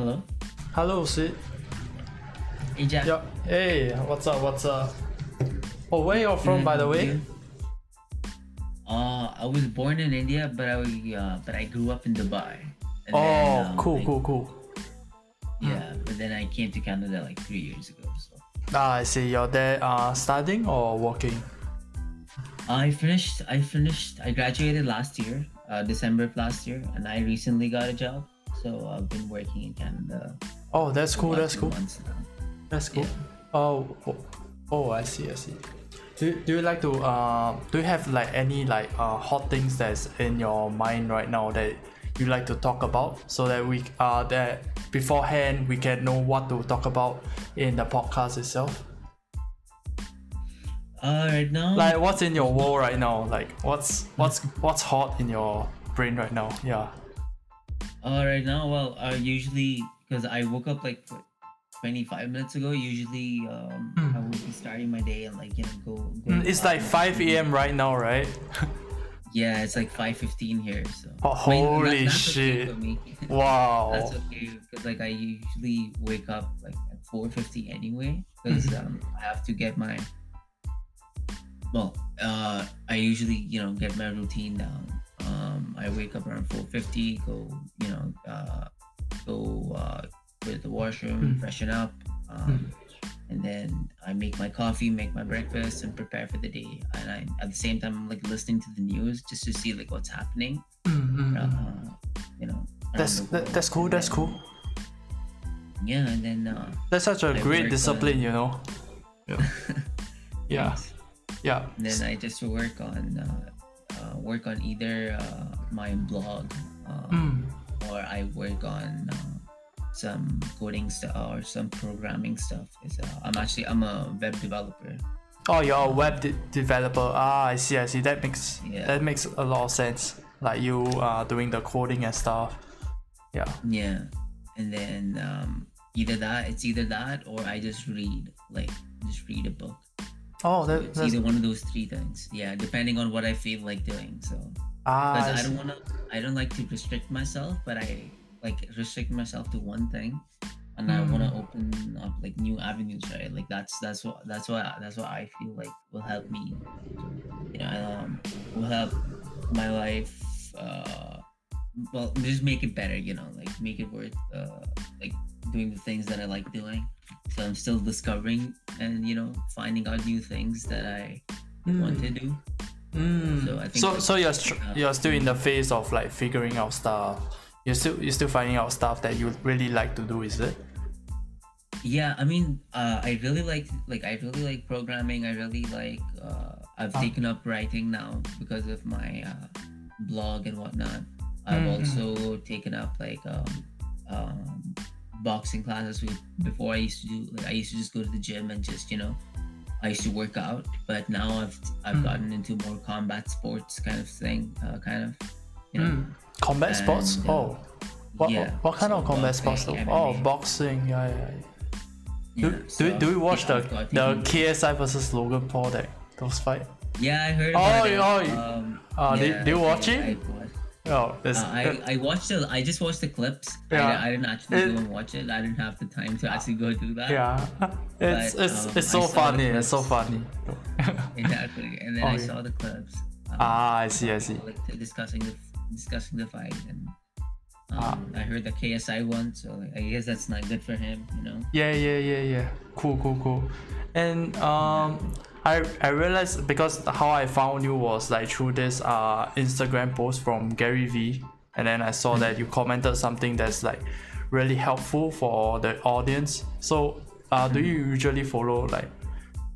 Hello. Hello, Sid. Hey Jack. Yeah. Hey, what's up? What's up? Oh, where are you're from, by the way? Uh, I was born in India, but I uh, but I grew up in Dubai. And Oh, then, um, cool, I- cool, cool. Yeah, but then I came to Canada like three years ago. So Ah, I see. You're there uh, studying or working? I finished. I finished. I graduated last year, uh, December of last year, and I recently got a job. So I've been working in Canada. Oh, that's cool. That's cool. That's cool. Yeah. Oh, oh, oh, I see. I see. Do, do you like to uh do you have like any like uh hot things that's in your mind right now that you like to talk about so that we uh that beforehand we can know what to talk about in the podcast itself? Uh, right now, Like what's in your world right now? Like what's what's what's hot in your brain right now? Yeah. Uh, right now, well, uh, usually because I woke up like 25 minutes ago. Usually, um, Hmm. I would be starting my day and like you know go. go Mm, It's like 5 a.m. right now, right? Yeah, it's like 5:15 here. So. Oh, I mean, that- holy okay shit. me. Wow. That's okay because like I usually wake up like at 4:50 anyway because Mm-hmm. um, I have to get my. Well, uh, I usually you know get my routine down. I wake up around 4:50, go you know uh, go uh, go to the washroom, Mm. freshen up. Um, And then I make my coffee, make my breakfast, and prepare for the day. And I, at the same time, I'm like listening to the news just to see like what's happening. Mm, mm, mm. Uh, you know, That's that, that's cool. That's then- cool. Yeah, and then uh, That's such a I great work discipline, on- you know. Yeah. Yeah. Yeah. And then I just work on uh, uh, work on either uh, my blog uh, Mm. or I work on uh, some coding stuff or some programming stuff. I'm actually I'm a web developer. Oh, you're a web de- developer. Ah, I see. I see. That makes Yeah. that makes a lot of sense. Like you are doing the coding and stuff. Yeah. Yeah, and then um, either that it's either that or I just read like just read a book. Oh, So it's that's either one of those three things. Yeah, depending on what I feel like doing. So ah. I I don't want to I don't like to restrict myself, but I like restrict myself to one thing, and I want to Mm. open up like new avenues, right? Like that's that's what that's what that's what I feel like will help me. You know, um, will help my life. Uh, well, just make it better. You know, like make it worth uh, like doing the things that I like doing. So I'm still discovering and you know finding out new things that I want to do. Mm. So I think so so you're str- uh, you're still in the phase of like figuring out stuff. You're still you're still finding out stuff that you really like to do, is it? yeah i mean uh, i really like like i really like programming i really like uh, i've Ah. taken up writing now because of my uh, blog and whatnot i've Mm. also taken up like um, um, boxing classes with, before i used to do like i used to just go to the gym and just you know i used to work out but now i've i've Mm. gotten into more combat sports kind of thing uh, kind of you know Mm. Combat sports? Uh, oh. What, yeah, what kind of so combat sports though? Oh, boxing. Yeah, yeah. yeah. Do, Yeah, do, so do you watch yeah, the the taken- KSI versus Logan Paul that those fight? Yeah, I heard Oh, about it. oh, you- Um, uh, did- yeah, did you I- watch it? I, watched- Oh, that's uh, I, I watched the. I just watched the clips. Yeah. I, I didn't actually It- go and watch it. I didn't have the time to actually go do that. yeah. It's But, it's um, it's so funny. It's so funny. Exactly. And then I yeah. saw the clips. um, ah, I see. I see. Like discussing the discussing the fight, and Ah. um, I heard the KSI one, so like, I guess that's not good for him. You know. Yeah, yeah, yeah, yeah. Cool, cool, cool. And um, I I realized because how I found you was like through this uh Instagram post from Gary V, and then I saw that you commented something that's like really helpful for the audience. So uh, do you usually follow like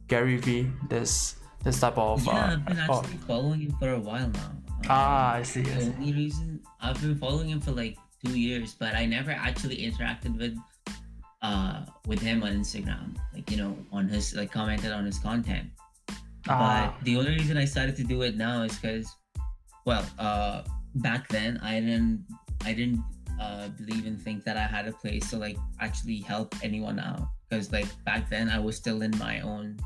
Gary V? This this type of Yeah, uh, I've been oh, actually following him for a while now. Um, ah, I see. I see. only reason I've been following him for like two years, but I never actually interacted with uh with him on Instagram. Like you know, on his like commented on his content. Ah, But the only reason I started to do it now is because, well, uh, back then I didn't I didn't uh believe and think that I had a place to like actually help anyone out. Because like back then I was still in my own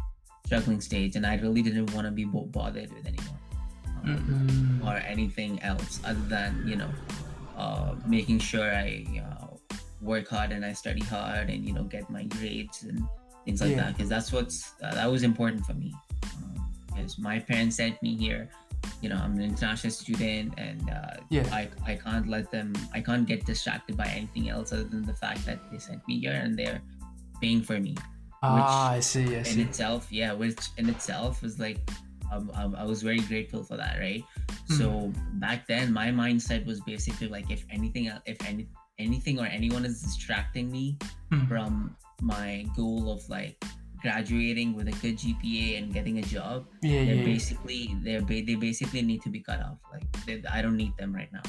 struggling stage, and I really didn't want to be bo- bothered with anyone. Um, or anything else other than you know uh, making sure I uh, work hard and I study hard and you know get my grades and things like Yeah. that because that's what's uh, that was important for me because my parents sent me here you know i'm an international student and uh, Yeah. I, I can't let them i can't get distracted by anything else other than the fact that they sent me here and they're paying for me Ah, I see. I in see. itself yeah which in itself was like um, um, i was very grateful for that right so back then my mindset was basically like if anything if any anything or anyone is distracting me Mm. from my goal of like graduating with a good gpa and getting a job Yeah, they're yeah. basically they're ba- they basically need to be cut off like they, i don't need them right now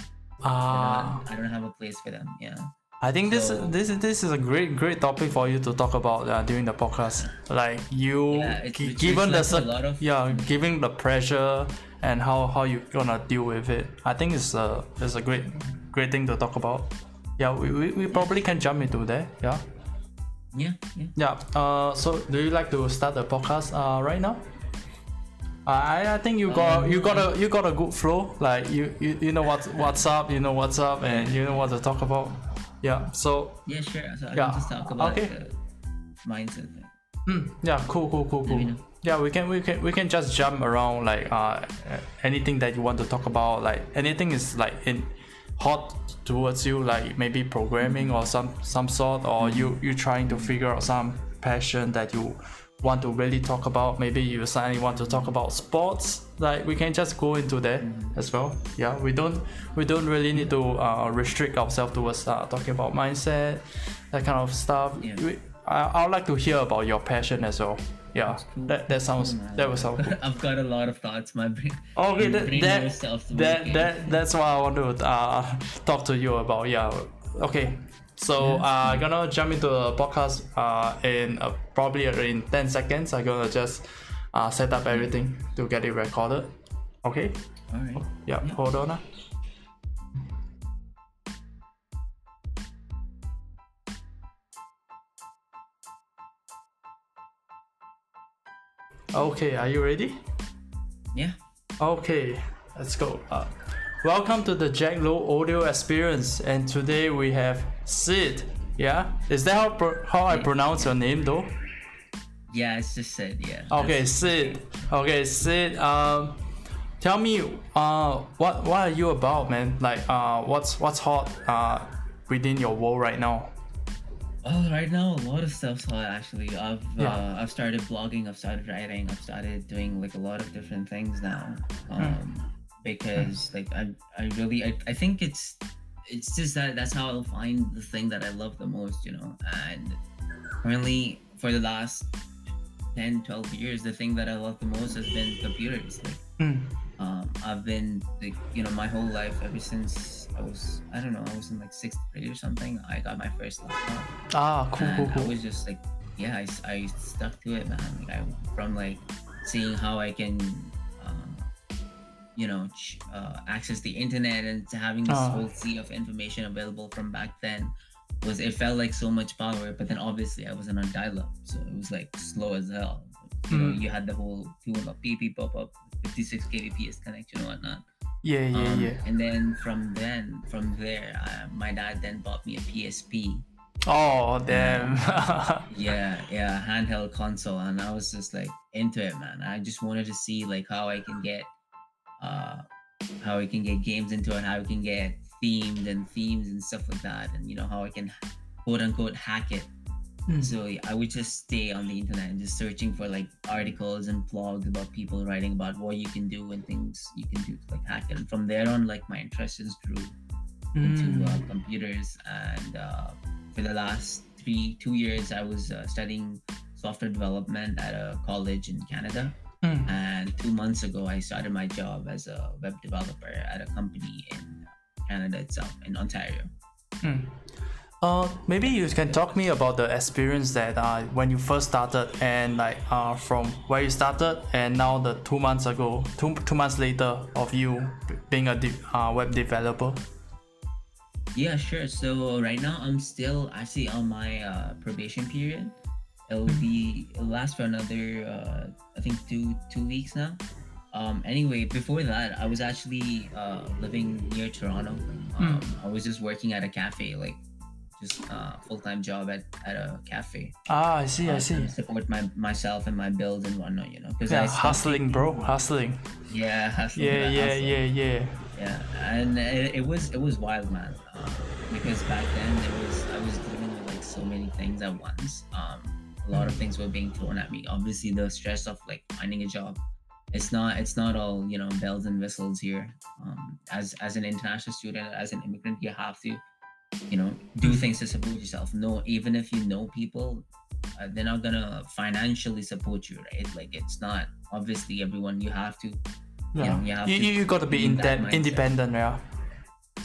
Ah, not- i don't have a place for them yeah I think this So- this is this is a great great topic for you to talk about uh, during the podcast. Like you, Yeah, it given the of- yeah, giving the pressure and how how you gonna deal with it. I think it's a it's a great great thing to talk about. Yeah, we, we, we probably can jump into there. Yeah, yeah yeah yeah. Uh, so do you like to start the podcast uh right now? I I think you got Um, you got a you got a good flow. Like you you, you know what what's up, you know what's up, and you know what to talk about. Yeah. So yeah sure so i Yeah, can just talk about okay. the mindset thing Mm, yeah, cool, cool, cool, cool. Yeah, we can we can we can just jump around like uh anything that you want to talk about. Like anything is like in hot towards you, like maybe programming or some some sort, or you you trying to figure out some passion that you want to really talk about. Maybe you suddenly want to talk about sports. Like we can just go into that as well. Yeah, we don't we don't really need to uh, restrict ourselves towards uh, talking about mindset, that kind of stuff. Yeah. We, I I would like to hear about your passion as well. Yeah, cool. that that sounds that was cool. i've got a lot of thoughts my brain Okay, that brain that, that, that that's what I want to uh, talk to you about. Yeah. Okay. So uh, I'm gonna jump into the podcast uh, in uh, probably in ten seconds. I'm gonna just uh, set up everything to get it recorded. Okay. all right Yeah. Yeah. Hold on. Okay, are you ready? yeah Okay, let's go. Uh, welcome to the Jack Low audio experience, and today we have Sid. Yeah, is that how pro- how I pronounce your name though? yeah it's just Sid. yeah Okay, Sid. Okay, Sid. Um, tell me, uh, what what are you about, man? Like, uh, what's what's hot uh within your world right now? Oh, right now a lot of stuff's hot actually. I've Yeah. uh, I've started blogging, I've started writing, I've started doing like a lot of different things now. Um, because like I I really I, I think it's it's just that that's how I'll find the thing that I love the most, you know. And currently for the last 10, 12 years, the thing that I love the most has been computers. Like Mm. um, I've been like you know my whole life ever since I was I don't know I was in like sixth grade or something. I got my first laptop. Ah, cool, cool, And I was just like, yeah, I stuck to it, man. Like I from like seeing how I can, um, you know, ch- uh, access the internet and to having this Ah. whole sea of information available from back then was it felt like so much power. But then obviously I wasn't on dial-up, so it was like slow as hell. You know, Mm. you had the whole a PP pop up, 56 kbps connection and whatnot. Yeah, yeah, Um, yeah. And then from then, from there, uh, my dad then bought me a PSP. Oh, damn. yeah yeah handheld console and i was just like into it man i just wanted to see like how i can get uh how i can get games into it how i can get themed and themes and stuff like that and you know how i can quote unquote hack it Mm. so i would just stay on the internet and just searching for like articles and blogs about people writing about what you can do and things you can do to like hack it and from there on like my interest just grew into Mm. uh, computers and uh, for the last three two years i was uh, studying software development at a college in canada Mm. and two months ago i started my job as a web developer at a company in canada itself in ontario Mm. Uh, maybe you can talk me about the experience that uh, when you first started and like uh, from where you started and now the two months ago, two, two months later of you being a de- uh, web developer. yeah sure. So right now i'm still actually on my uh, probation period. It'll be it'll last for another uh, i think two two weeks now. Um anyway before that i was actually uh living near toronto. Um i was just working at a cafe like just uh, full time job at, at a cafe. Ah, I see, uh, I see. support my myself and my bills and whatnot. You know, because Yeah, I hustling, bro, hustling. Yeah, hustling. Yeah, yeah, hustling. yeah, yeah. Yeah, and it, it was it was wild, man. Um, because back then it was I was dealing with like so many things at once. Um, a lot of things were being thrown at me. Obviously, the stress of like finding a job. It's not it's not all you know bells and whistles here. Um, as as an international student, as an immigrant, you have to, you know, do things to support yourself. No, even if you know people, uh, they're not gonna financially support you, right? Like it's not obviously everyone. You have to Yeah, know, you have you, you, you gotta be be in that mindset. independent, yeah.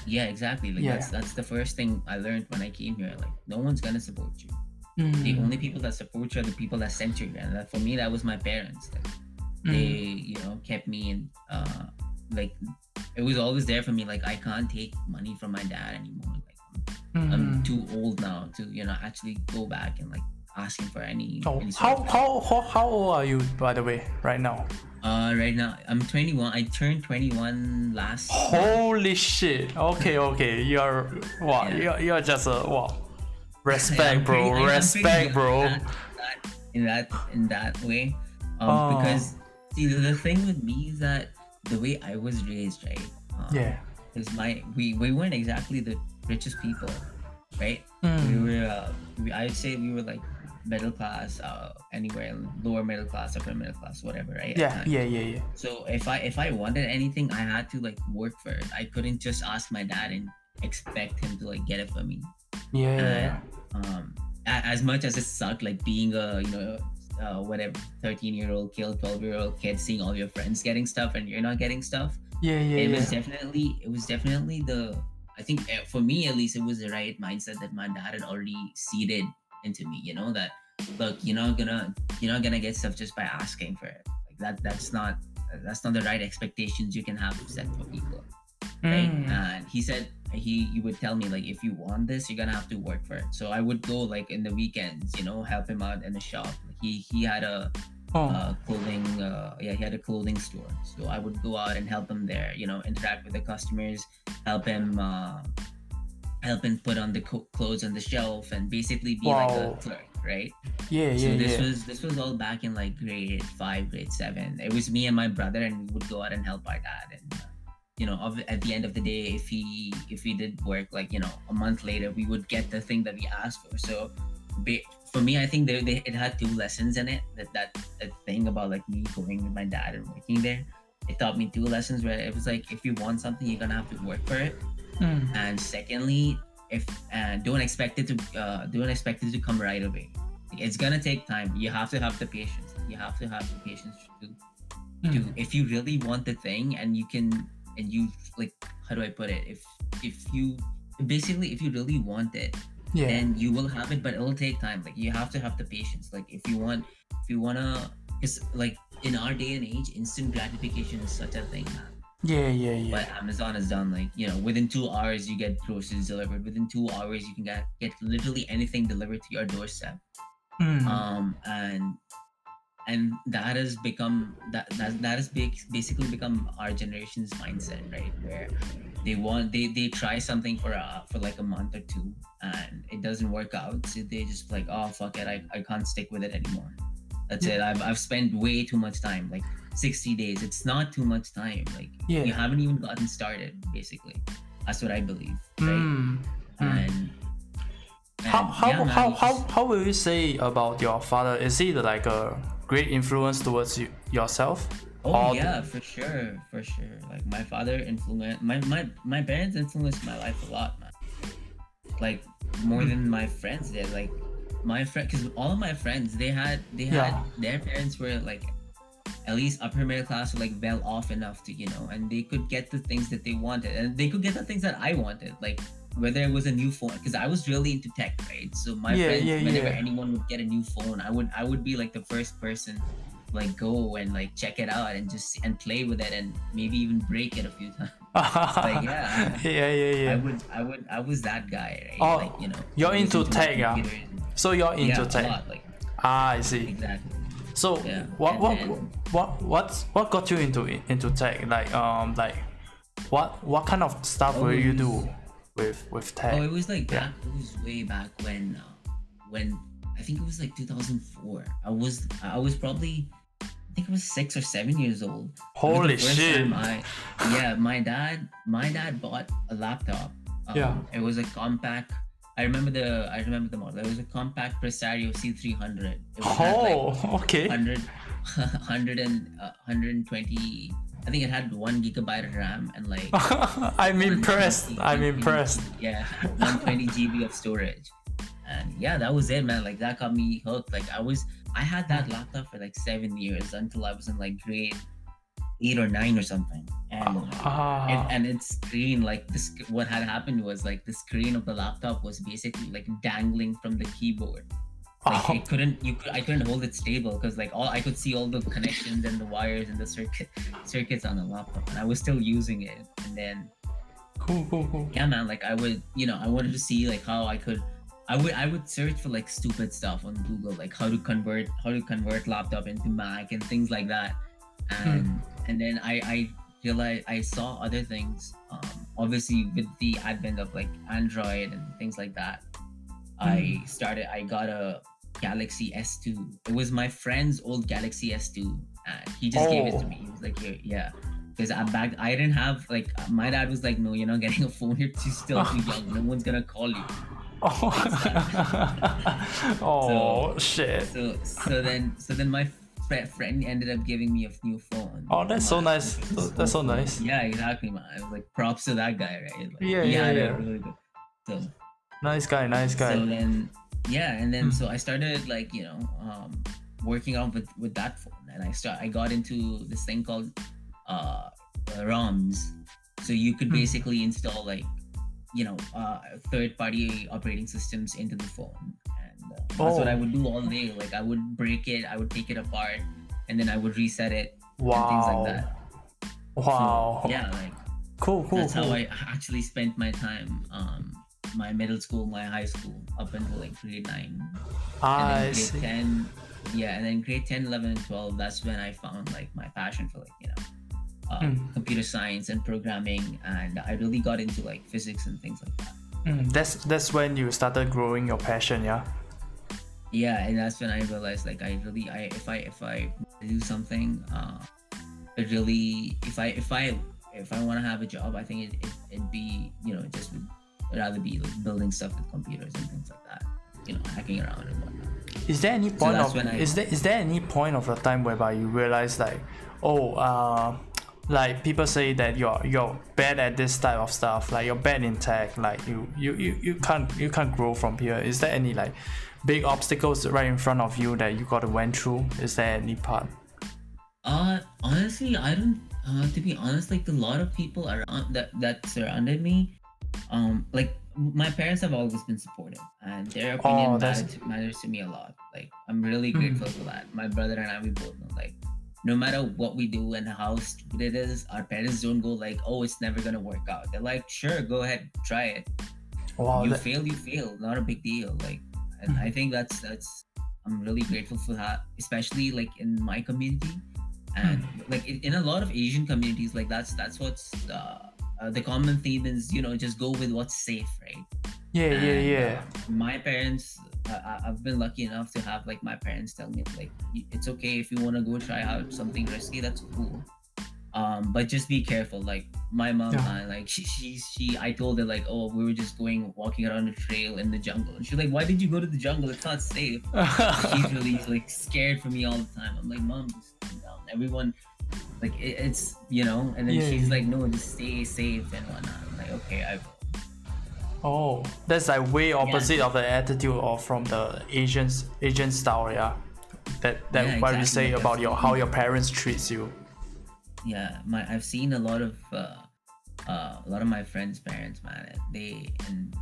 Yeah, exactly. Like Yeah. that's that's the first thing I learned when I came here. Like no one's gonna support you. The Mm, only people that support you are the people that sent you here. And that, for me, that was my parents. Like, mm, they, you know, kept me in. Uh, like it was always there for me. Like I can't take money from my dad anymore. Like I'm, I'm mm. too old now to you know actually go back and like asking for any. Oh, any how, how, how, how old are you, by the way, right now? Uh, right now I'm 21. I turned 21 last. Holy shit. Okay, okay. You're wow, Yeah. you're, you're just a wow. Respect, pretty- bro. I'm- I'm pretty Respect, bro. In that, in that in that way, um, Oh. because see the, the thing with me is that the way I was raised, right? Um, Yeah. Because my we we weren't exactly the richest people, right? We Mm, were uh, we, I'd say we were like middle class, uh, anywhere lower middle class, upper middle class, whatever, right? yeah, yeah, yeah, yeah. So if I if I wanted anything, I had to like work for it. I couldn't just ask my dad and expect him to like get it for me. Yeah, yeah, um as much as it sucked like being a you know uh, whatever 13 year old kid 12 year old kid seeing all your friends getting stuff and you're not getting stuff yeah, yeah, it yeah. was definitely it was definitely the i think uh, for me at least it was the right mindset that my dad had already seeded into me you know that look you're not gonna you're not gonna get stuff just by asking for it like that that's not that's not the right expectations you can have set for people right? Mm, And he said he he would tell me like if you want this, you're gonna have to work for it. So I would go like in the weekends, you know, help him out in the shop. He he had a oh, uh, clothing uh, yeah he had a clothing store. So I would go out and help him there. You know, interact with the customers, help him. Uh, help him put on the co- clothes on the shelf and basically be like a clerk right yeah, so yeah, So this yeah. was this was all back in like grade five, grade seven. It was me and my brother, and we would go out and help our dad. And uh, you know, of, at the end of the day, if he if he did work, like you know, a month later, we would get the thing that we asked for. So, for me, I think they, they it had two lessons in it. That that that thing about like me going with my dad and working there, it taught me two lessons. Where it was like, if you want something, you're gonna have to work for it. Mm, and secondly if uh, don't expect it to uh, don't expect it to come right away. It's gonna take time. You have to have the patience. You have to have the patience to, to mm, if you really want the thing and you can and you like how do i put it? If if you basically if you really want it yeah, then you will have it but it'll take time like you have to have the patience like if you want if you wanna because like in our day and age instant gratification is such a thing yeah, yeah, yeah. but Amazon has done like you know within two hours you get groceries delivered. Within two hours you can get get literally anything delivered to your doorstep. Mm, Um and and that has become that that that has basically become our generation's mindset, right? Where they want they they try something for uh for like a month or two and it doesn't work out, so they just like oh fuck it, I, I can't stick with it anymore. That's it. I've I've spent way too much time like. 60 days it's not too much time like Yeah. you haven't even gotten started basically that's what i believe right mm, mm. and, How how yeah, how, how how will you say about your father? Is he like a great influence towards you, yourself? oh yeah for sure for sure like my father influenced my my my parents influenced my life a lot man like more Mm. than my friends did like my friend because all of my friends they had they had Yeah. their parents were like at least upper middle class or like well off enough to you know and they could get the things that they wanted and they could get the things that i wanted like whether it was a new phone because i was really into tech right so my Yeah, friends yeah, whenever yeah. anyone would get a new phone i would i would be like the first person to, like go and like check it out and just and play with it and maybe even break it a few times like, yeah. yeah, yeah, i would i would i was that guy right Oh, like you know you're I was into tech, yeah? and- So you're into yeah, tech. lot, like Ah, I see. exactly So Yeah, what what then- what what's what got you into into tech? Like um like what what kind of stuff will you do? With with tech. Oh, it was like Yeah. back. It was way back when, uh, when I think it was like 2004. I was I was probably I think I was six or seven years old. It was the Holy shit! I, yeah, my dad my dad bought a laptop. Um, Yeah. It was a Compaq. I remember the I remember the model. It was a Compaq Presario C300. It had like Oh, okay. 100, 100 and uh, 120. I think it had one gigabyte of RAM and like I'm impressed. 120 I'm impressed. Yeah, 120 GB of storage. And yeah, that was it, man. Like that got me hooked. Like I was, I had that laptop for like seven years until I was in like grade eight or nine or something. And Ah, and, and its screen, like this, what had happened was like the screen of the laptop was basically like dangling from the keyboard. Like oh, it couldn't, you could, I couldn't hold it stable because like all I could see all the connections and the wires and the circuit circuits on the laptop, and I was still using it. And then cool, cool, cool. yeah man like i would you know i wanted to see like how i could i would i would search for like stupid stuff on google like how to convert how to convert laptop into mac and things like that and and then i i realized i saw other things um obviously with the advent of like android and things like that i started i got a galaxy s2 it was my friend's old galaxy s2 and he just gave it Oh. to me he was like here yeah because I'm back. I didn't have like uh, my dad was like, no, you're not getting a phone. You're too still too young. No one's gonna call you. Oh, oh shit. So so then so then my fr- friend ended up giving me a new phone. Oh, that's so nice. That's so nice. Yeah, exactly, man. I was like, props to that guy, right? Like, Yeah, he yeah, yeah. Really good. So Nice guy, nice so guy. then yeah, and then Hmm. so I started like you know um working on with with that phone, and I start I got into this thing called uh ROMs. So you could Hmm. basically install like you know uh third party operating systems into the phone, and uh, that's what I Oh. would do all day. Like I would break it, I would take it apart, and then I would reset it and things like that. Wow. So, yeah, like Cool, cool, that's cool. how I actually spent my time. Um, my middle school, my high school, up until like grade nine. And I then grade see. 10, yeah, and then grade 10, 11, and 12, that's when I found like my passion for like, you know, Hmm. computer science and programming. And I really got into like physics and things like that. Mm, that's that's when you started growing your passion, yeah. Yeah, and that's when I realized like I really, I if I if I do something, uh, it really if I if I if I want to have a job, I think it, it it'd be you know just would rather be like building stuff with computers and things like that. You know, hacking around and whatnot. Is there any point that's of I- is there is there any point of a time whereby you realize like, oh, uh, like people say that you're you're bad at this type of stuff, like you're bad in tech, like you you you, you can't you can't grow from here. Is there any like big obstacles right in front of you that you got to went through? Is there any part? Uh, honestly, I don't. Uh, to be honest, like a lot of people around that that surrounded me, um, like my parents have always been supportive, and their opinion Oh, matters, matters to me a lot. Like I'm really Hmm. grateful for that. My brother and I, we both know, like, no matter what we do and how stupid it is, our parents don't go like, "Oh, it's never gonna work out." They're like, "Sure, go ahead, try it. Wow, you that- fail, you fail. Not a big deal." Like, and I think that's that's. I'm really grateful for that, especially like in my community and like in, in a lot of asian communities like that's that's what's uh, uh, the common theme is you know just go with what's safe right yeah, yeah, And, yeah. uh, my parents uh, i've been lucky enough to have like my parents tell me like it's okay if you want to go try out something risky that's cool um but just be careful like my mom Yeah. like she, she she i told her like oh we were just going walking around a trail in the jungle and she's like why did you go to the jungle it's not safe she's really like scared for me all the time. I'm like, mom, just calm down. Everyone, like, it, it's you know. And then Yeah, she's like, no, just stay safe and whatnot. I'm like, okay, I will. Oh, that's like way opposite of the attitude of from the Asians Asian style, yeah. That that Yeah, what you say like about your how your parents treats you. Yeah, my I've seen a lot of uh, uh, a lot of my friends' parents, man. They and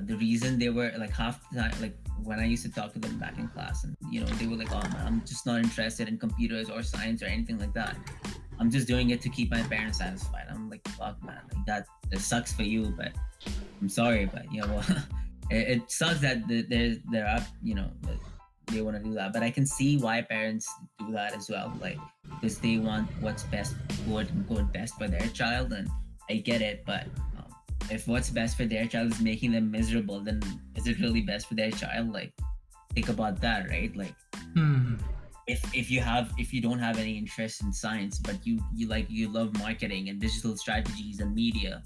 the reason they were like half the time, like when I used to talk to them back in class, and you know, they were like, "Oh I'm just not interested in computers or science or anything like that. I'm just doing it to keep my parents satisfied." I'm like, "Fuck, man, like that. That sucks for you, but I'm sorry, but you know, it, it sucks that the- there there are you know they want to do that. But I can see why parents do that as well, like because they want what's best, quote unquote, best for their child, and I get it, but if what's best for their child is making them miserable, then is it really best for their child? Like, think about that, right? Like, Mm. if if you have if you don't have any interest in science, but you you like you love marketing and digital strategies and media,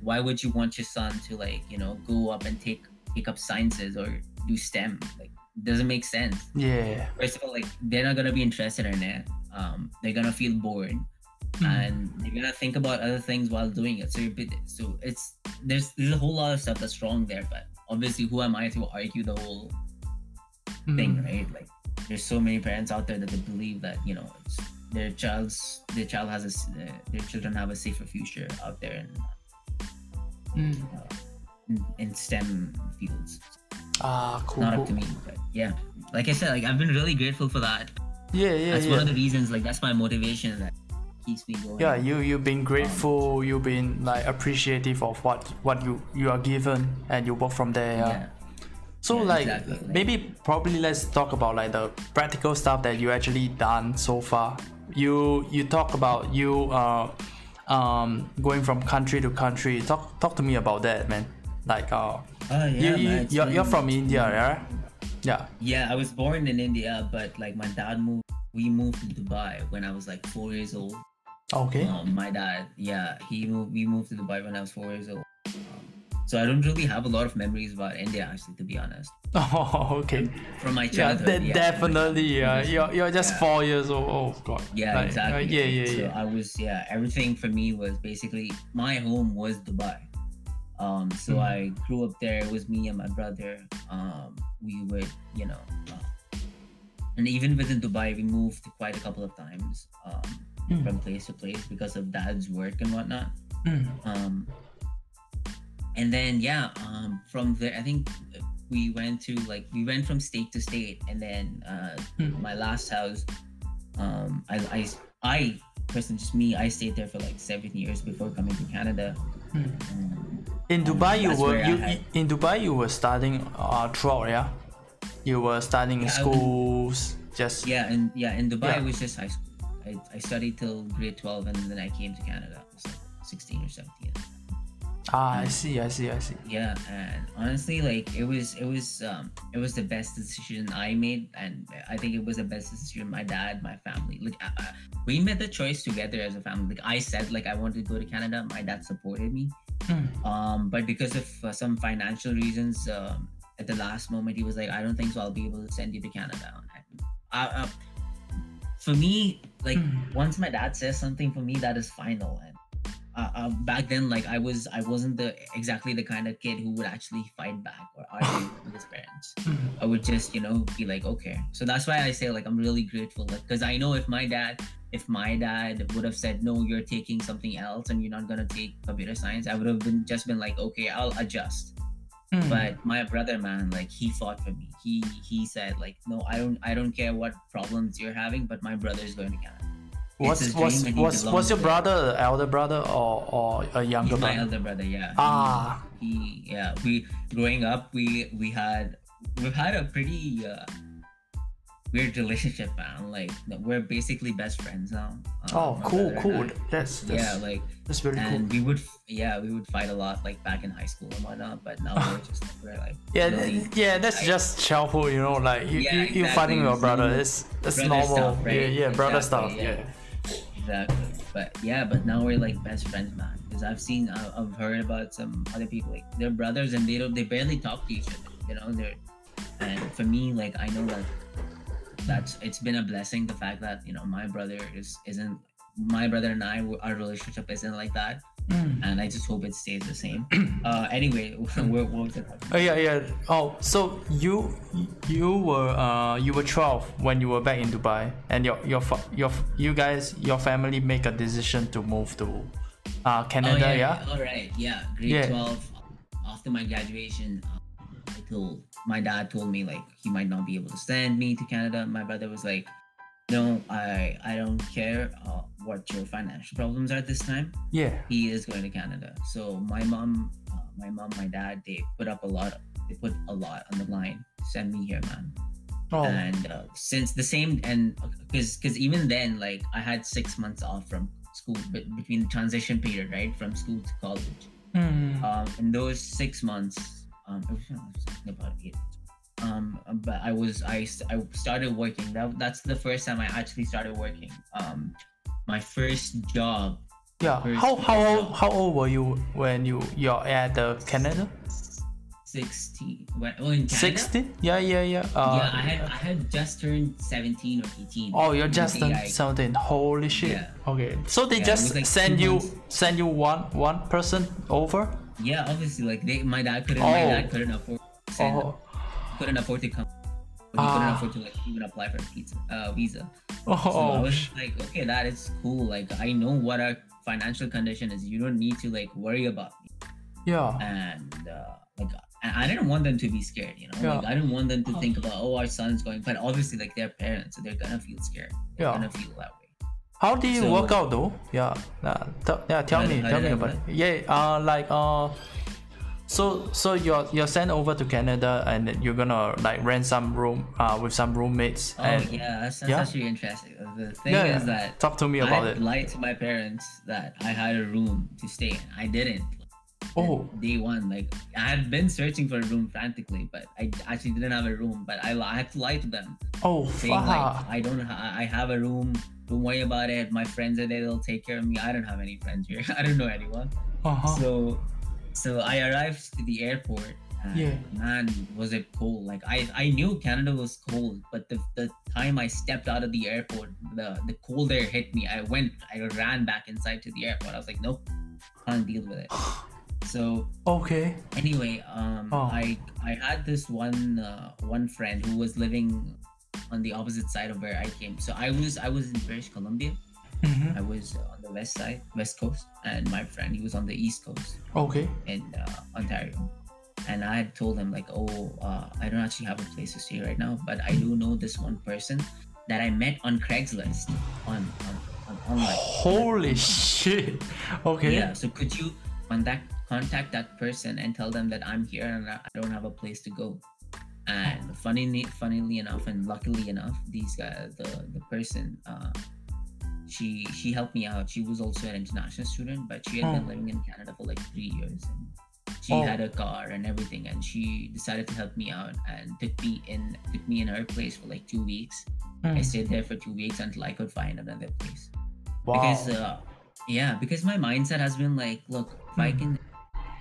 why would you want your son to like you know go up and take take up sciences or do STEM? Like, doesn't make sense. Yeah. First of all, like they're not gonna be interested in it. Um, they're gonna feel bored. And you're gonna think about other things while doing it. So you're bit, so it's there's there's a whole lot of stuff that's wrong there. But obviously, who am I to argue the whole thing, Mm. right? Like there's so many parents out there that they believe that you know it's, their child's their child has a s- uh, their children have a safer future out there in Mm. in, in STEM fields. Ah, cool. Not cool. up to me, but yeah. Like I said, like I've been really grateful for that. Yeah, yeah, that's yeah. one of the reasons. Like that's my motivation that keeps me going. yeah you you've been grateful you've been like appreciative of what what you you are given and you work from there yeah, Yeah. so Yeah, like exactly, maybe probably let's talk about like the practical stuff that you actually done so far you you talk about you uh um going from country to country talk talk to me about that man like uh you, yeah, you man, it's you're, you're from india right yeah Yeah, I was born in India, but like my dad moved. We moved to Dubai when I was like four years old. Okay Um, my dad, yeah, he moved. We moved to Dubai when I was four years old. Um, so I don't really have a lot of memories about India, actually, to be honest. oh okay From my yeah, childhood, de- yeah. definitely yeah you're, you're just Yeah. four years old oh god Yeah, Like, uh, exactly. yeah yeah so yeah I was, yeah, everything for me was basically my home was Dubai. Um, so Mhm. I grew up there. It was me and my brother. Um, we would, you know, uh, and even within Dubai, we moved quite a couple of times um, Mm. from place to place because of dad's work and whatnot. Mm. Um, and then yeah, um, from there, I think we went to like we went from state to state, and then uh, Mm. my last house, um, I, I, I personally just me, I stayed there for like seven years before coming to Canada. Mm. Um, In Dubai, you were where you had- in Dubai you were studying uh throughout, yeah. You were studying in Yeah, I was- schools, just yeah, and yeah, in Dubai Yeah. it was just high school. I, I studied till grade twelve, and then I came to Canada. I was like sixteen or seventeen. ah, I see, I see, I see. yeah and honestly like it was it was um it was the best decision i made and i think it was the best decision my dad my family like I, I- we made the choice together as a family like i said like i wanted to go to canada my dad supported me Mm. um but because of uh, some financial reasons um at the last moment he was like i don't think so i'll be able to send you to canada uh, uh, for me like Mm. once my dad says something for me that is final and uh, uh, back then like i was i wasn't the exactly the kind of kid who would actually fight back or argue with his parents Mm. i would just you know be like okay so that's why i say like i'm really grateful like because i know if my dad if my dad would have said no you're taking something else and you're not going to take computer science i would have been just been like okay i'll adjust Mm. but my brother man like he fought for me. He he said like no i don't i don't care what problems you're having but my brother is going to canada what's what's what's what's your brother, elder brother or or a younger He's my brother? elder brother yeah. Ah, he yeah we growing up we we had we've had a pretty uh, weird relationship man like we're basically best friends now uh, oh, cool, cool. That's that's, yeah like that's really cool. we would yeah we would fight a lot like back in high school and whatnot but now we're just we're like Yeah, really- yeah, that's I- just childhood, you know. Like you, Yeah, you, you exactly, fighting your it's brother. It's that's Brother normal. stuff, Yeah, right? yeah, brother Exactly, stuff. yeah. Yeah. exactly but yeah but now we're like best friends man because i've seen I- i've heard about some other people like they're brothers and they don't they barely talk to each other you know they're and for me like i know that that's it's been a blessing the fact that you know my brother is isn't my brother and i our relationship isn't like that Mm. and i just hope it stays the same uh anyway what, was it Oh yeah, yeah. Oh, so you you were uh you were 12 when you were back in Dubai, and your your your you guys your family make a decision to move to uh oh, Canada, yeah. all right yeah grade Yeah. 12 after my graduation uh, my dad told me like he might not be able to send me to Canada. My brother was like, "No, I I don't care uh, what your financial problems are at this time. Yeah. He is going to Canada." So my mom, uh, my mom, my dad, they put up a lot. They put a lot on the line send me here, man. Oh. And uh, since the same and because because even then, like I had six months off from school, but between the transition period, right, from school to college. Mm. Um, in those six months, um, I was thinking about eight. Um, but I was I, I started working. That that's the first time I actually started working. Um, my first job. Yeah. First How how job. old how old were you when you you're at the Canada? 16 when, oh, in Canada? Sixteen? Yeah, yeah, yeah. Uh, yeah, I had I had just turned 17 or 18. Oh, you're just I- something. Holy shit. Yeah. Okay. So they Yeah, just like send you months. send you one one person over? Yeah, obviously, like they, my dad couldn't. My Oh. dad couldn't afford. Oh. Couldn't afford to come. He couldn't Ah. afford to like even apply for a pizza, uh, visa. Oh, So I was like, okay, that is cool. Like I know what our financial condition is. You don't need to like worry about me. yeah. And uh, like I didn't want them to be scared. You know, like I didn't want them to think about oh our son's going. But obviously, like they're parents, so they're gonna feel scared. They're Yeah. gonna feel that way. How did you So- work out though? Yeah. Yeah, tell How me, how tell did me about it. Yeah, uh like uh so so you're you're sent over to Canada and you're gonna like rent some room uh with some roommates Oh and yeah, that's, that's yeah. actually interesting. The thing yeah, is yeah. that talk to me about had it. lied to my parents that I had a room to stay in. I didn't. Oh, Day one, like I had been searching for a room frantically, but I actually didn't have a room. But I, I had to lie to them, oh saying like. I don't, ha- I have a room. Don't worry about it. My friends are there. They'll take care of me. I don't have any friends here. I don't know anyone. Uh-huh. So, so I arrived to the airport. And Yeah. Man, was it cold? Like I, I knew Canada was cold, but the, the time I stepped out of the airport, the the cold air hit me. I went, I ran back inside to the airport. I was like, nope, can't deal with it. So Okay. anyway, um, Oh. I I had this one uh, one friend who was living on the opposite side of where I came. So I was I was in British Columbia. Mm-hmm. I was on the west side, west coast, and my friend he was on the east coast Okay. in uh, Ontario. And I had told him like, oh, uh, I don't actually have a place to stay right now, but I do know this one person that I met on Craigslist on on, on online. Holy shit. Okay. Yeah. So could you contact contact that person and tell them that I'm here and I I don't have a place to go? And funnily, funnily enough, and luckily enough, these guys, the the person, uh, she she helped me out. She was also an international student, but she had been Oh. living in Canada for like three years. And she Oh. had a car and everything, and she decided to help me out and took me in took me in her place for like two weeks. I Mm. stayed there for two weeks until I could find another place Wow. because uh, yeah because my mindset has been like look if i Hmm. can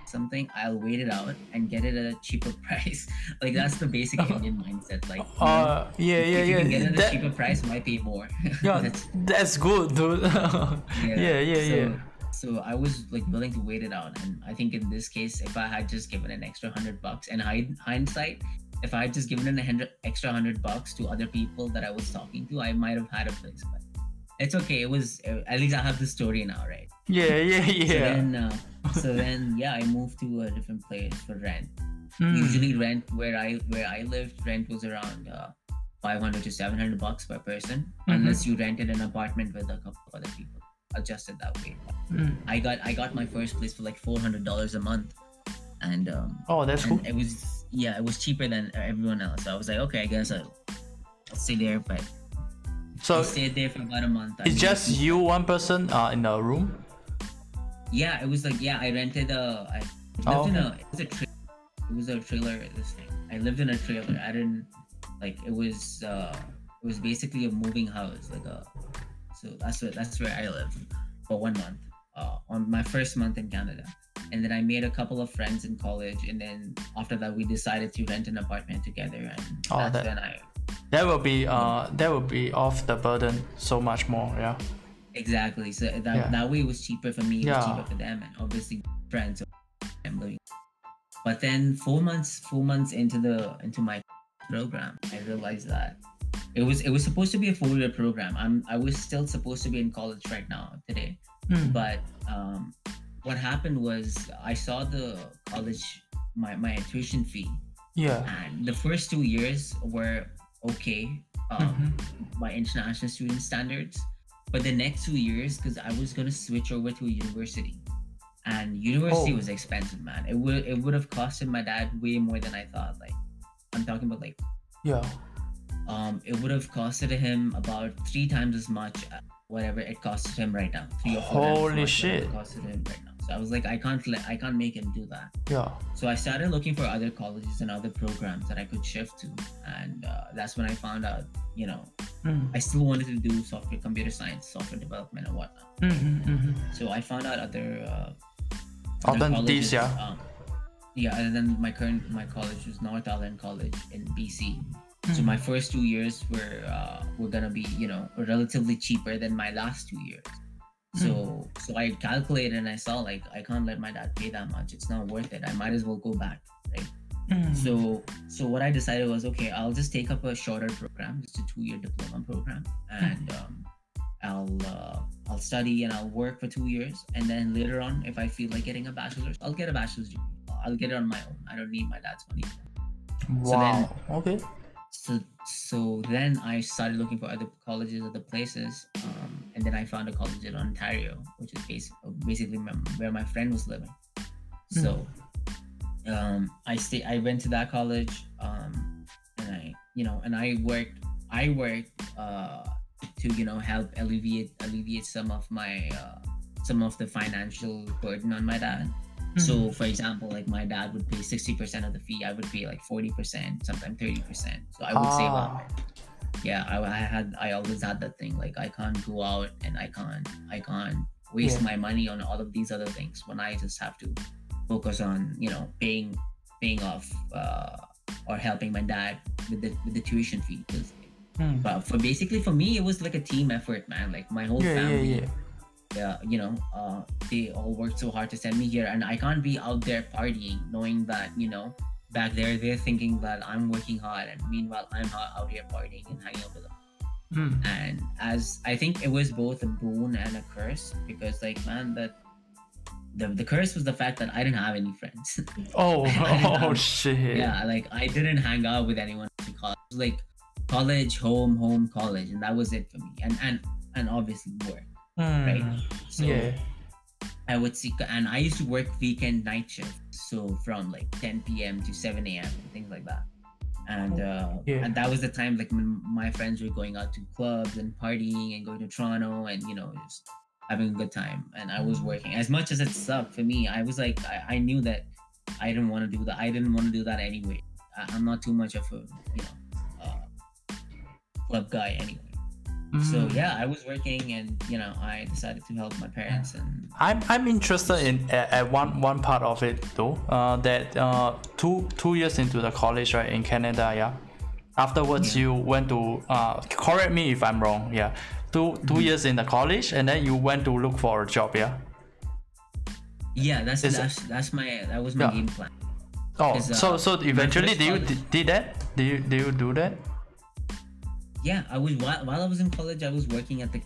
something i'll wait it out and get it at a cheaper price. Like that's the basic indian mindset. Like you know, uh yeah yeah if you yeah. can get it at a cheaper price might pay more? Yeah, That's- that's good, dude. yeah, yeah, so, yeah. so i was like willing to wait it out. And i think in this case if i had just given an extra hundred bucks and hind- hindsight if i had just given an extra hundred bucks to other people that i was talking to i might have had a place but it's okay it was at least i have the story now right Yeah, yeah, yeah. So then, uh, so then, yeah, I moved to a different place for rent. Mm. Usually, rent where I where I lived, rent was around uh, 500 to 700 bucks per person, Mhm. unless you rented an apartment with a couple of other people. Adjusted that way. Mm. I got I got my first place for like 400 dollars a month, and um, Oh, that's cool. it was yeah, it was cheaper than everyone else. So I was like, okay, I guess I'll, I'll stay there. But So I stayed there for about a month. I it's just you, one person, uh, in a room. Yeah, it was like yeah, I rented a. I lived Oh, in a. It was a tra- It was a trailer. This thing. I lived in a trailer. I didn't like. It was. uh It was basically a moving house, like a. So that's where that's where I lived for one month. Uh, on my first month in Canada, and then I made a couple of friends in college, and then after that we decided to rent an apartment together, and Oh, that's that- when I That will be uh, that will be off the burden so much more. Yeah. Exactly. So that, Yeah. that way it was cheaper for me, it Yeah. was cheaper for them, and obviously friends I'm living. But then four months, four months into the into my program, I realized that it was it was supposed to be a four year program. I'm I was still supposed to be in college right now today, Mm. but um, what happened was I saw the college my my tuition fee, Yeah. and the first two years were okay. Um, Mhm. my international student standards. But the next two years, because I was gonna switch over to a university, and university Oh. was expensive, man. It would it would have costed my dad way more than I thought. Like, I'm talking about like, Yeah. um, it would have costed him about three times as much, uh, whatever it costed him right now. Three or four Holy what shit. It costed him right now. So I was like, I can't let, I can't make him do that. Yeah. So I started looking for other colleges and other programs that I could shift to, and uh, that's when I found out, you know, Mm. I still wanted to do software, computer science, software development, and whatnot. Mm-hmm, mm-hmm. So I found out other. Uh, Alternatives, colleges, yeah. Um, yeah, and then my current my college was North Island College in BC. So Mm. my first two years were uh, were gonna be you know relatively cheaper than my last two years. So so I calculated and I saw like I can't let my dad pay that much. It's not worth it. I might as well go back. Right. Mm. So so what I decided was okay, I'll just take up a shorter program, just a two year diploma program, and um, I'll uh, I'll study and I'll work for two years, and then later on, if I feel like getting a bachelor's, I'll get a bachelor's degree. I'll get it on my own. I don't need my dad's money. so then- wow. okay. So so then I started looking for other colleges, other places, um, and then I found a college in Ontario, which is basic, basically my, where my friend was living. So um, I stay. I went to that college, um, and I you know, and I worked. I worked uh, to you know help alleviate alleviate some of my uh, some of the financial burden on my dad. Mm. So, for example, like my dad would pay 60% of the fee, I would pay like 40%, sometimes 30%. So I would save Ah. up. Yeah, I, I had, I always had that thing like I can't go out and I can't, I can't waste Yeah. my money on all of these other things when I just have to focus on, you know, paying, paying off uh, or helping my dad with the with the tuition fee. 'Cause- Mm. But for basically for me, it was like a team effort, man. Like my whole yeah, family yeah. Yeah, you know, uh, they all worked so hard to send me here, and I can't be out there partying, knowing that you know, back there they're thinking that I'm working hard, and meanwhile I'm out out here partying and hanging out with them. Mm. And as I think it was both a boon and a curse because, like, man, that the the curse was the fact that I didn't have any friends. Oh, oh shit. yeah, like I didn't hang out with anyone in college. Like college, home, home, college, and that was it for me. And and and obviously work. Mm. right? So yeah. I would see, and I used to work weekend night shift, so from like 10 p.m. to 7 a.m. and things like that. And uh, Yeah. and that was the time like when my friends were going out to clubs and partying and going to Toronto and you know just having a good time. And I was working as much as it sucked for me. I was like I, I knew that I didn't want to do that. I didn't want to do that anyway. I, I'm not too much of a you know uh, club guy anyway. So Mm. yeah, I was working and you know I decided to help my parents and I'm I'm interested in at, at one one part of it though. Uh, that uh two two years into the college right in Canada, yeah. Afterwards, Yeah. you went to uh correct me if I'm wrong, yeah. Two two Mm-hmm. years in the college, and then you went to look for a job, yeah. Yeah, that's Is it- that's that's my that was my Yeah. game plan. Oh, uh, so so eventually, did you did, did that? Did you did you do that? Yeah, I was while, while I was in college, I was working at the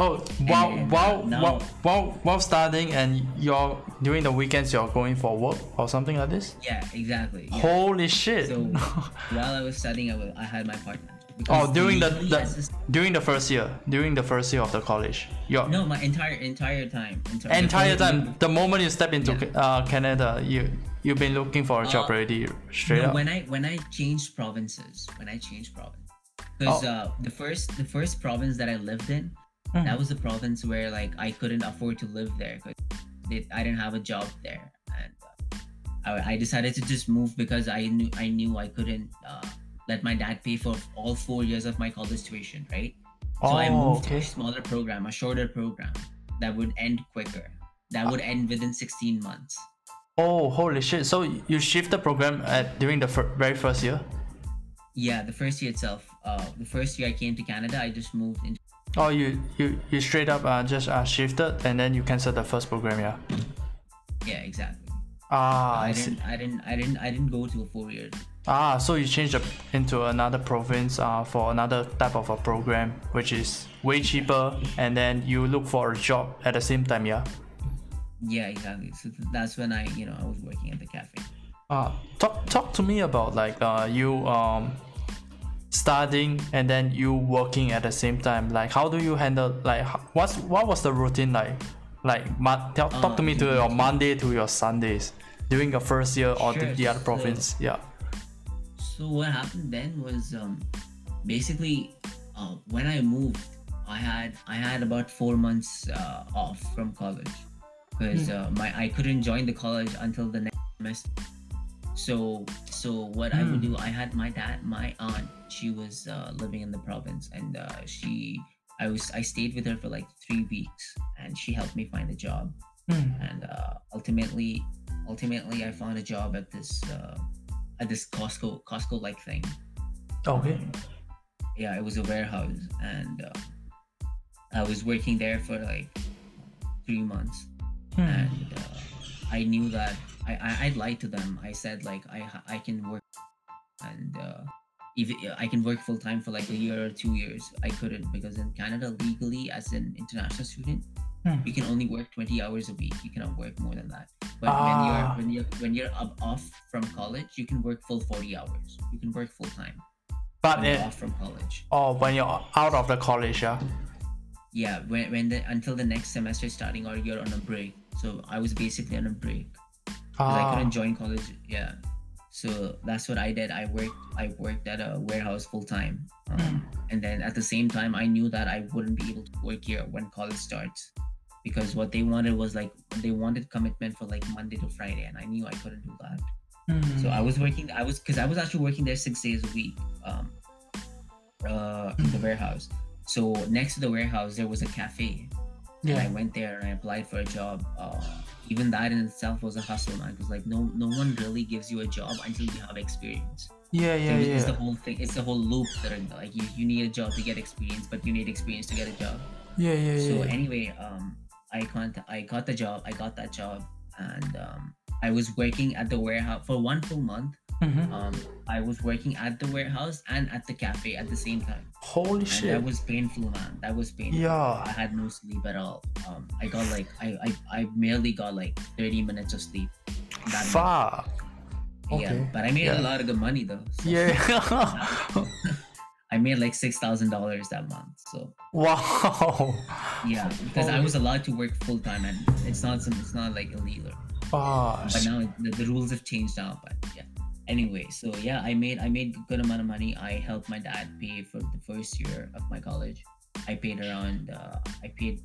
Oh, while And, while while while while studying and you're during the weekends you're going for work or something like this. yeah exactly. Yeah. Holy shit! So while I was studying, I, was, I had my part time. oh, during the, the assist- during the first year, during the first year of the college, your no, my entire entire time. Entire, entire time, the moment you step into Yeah. uh, Canada, you you've been looking for a job Uh, already straight No, up. when I when I changed provinces, when I changed province, because Oh. uh, the first the first province that I lived in, Mhm. that was the province where like I couldn't afford to live there because I didn't have a job there, and uh, I, I decided to just move because I knew I knew I couldn't uh, let my dad pay for all four years of my college tuition, right? So I oh, moved to a smaller program, a shorter program that would end quicker. That would end within 16 months. Oh, holy shit! So you shift the program at during the fir- very first year. Yeah, the first year itself. Uh, the first year I came to Canada, I just moved into Oh, you you you straight up uh, just uh, shifted and then you cancelled the first program, yeah. yeah, exactly. Ah, I, I see. didn't, I didn't, I didn't, I didn't go to a four year. Ah, so you changed up into another province uh, for another type of a program, which is way cheaper, and then you look for a job at the same time, yeah. Yeah, exactly. So th- that's when I, you know, I was working at the cafe. Uh, talk talk to me about like uh you um studying and then you working at the same time. Like how do you handle like what's what was the routine like? Like mon- tell, talk to Uh, me to your Monday to your Sundays during your first year or the, Sure, the other so- province. Yeah. So what happened then was um, basically uh, when I moved, I had I had about four months uh, off from college. because uh, my I couldn't join the college until the next semester. So so what I would do, I had my dad, my aunt, she was uh, living in the province, and uh, she I was I stayed with her for like three weeks, and she helped me find a job, Mm. and uh, ultimately ultimately I found a job at this uh, at this Costco Costco like thing. Okay. Um, yeah, it was a warehouse, and uh, I was working there for like three months, Mm. and uh, I knew that I, I I lied to them. I said like I I can work, and uh, even I can work full time for like a year or two years. I couldn't because in Canada legally as an international student, Hmm. you can only work twenty hours a week. You cannot work more than that. But Ah. when you're when you're when you're up, off from college, you can work full forty hours. You can work full time But when you're it, off from college. oh, when you're out of the college, yeah. yeah when, when the until the next semester starting or you're on a break so i was basically on a break because i Ah, couldn't join college yeah so that's what i did i worked i worked at a warehouse full time um, and then at the same time i knew that i wouldn't be able to work here when college starts because what they wanted was like they wanted commitment for like monday to friday and i knew i couldn't do that mm. so I was working. I was because I was actually working there six days a week, um, uh, in the warehouse. So next to the warehouse there was a cafe, and I went there and I applied for a job. Uh, even that in itself was a hustle, man. Because like no no one really gives you a job until you have experience. Yeah, yeah, So it's the whole thing. It's the whole loop that are, like you, you need a job to get experience, but you need experience to get a job. Yeah, yeah, So yeah. anyway, um, I cont- I got the job. I got that job, and um, I was working at the warehouse for one full month. Mhm. Um, I was working at the warehouse and at the cafe at the same time, Holy and shit. that was painful, man. That was painful. Yeah. I had no sleep at all. Um, I got like I I, I merely got like thirty minutes of sleep. that. Fuck. Yeah, but I made Yeah. a lot of good money though. so Yeah. I made like six thousand dollars that month. So wow. yeah, because I was allowed to work full time, and it's not some, it's not like illegal. Ah, but now the, the rules have changed now but yeah anyway so yeah i made i made a good amount of money. I helped my dad pay for the first year of my college. I paid around uh, i paid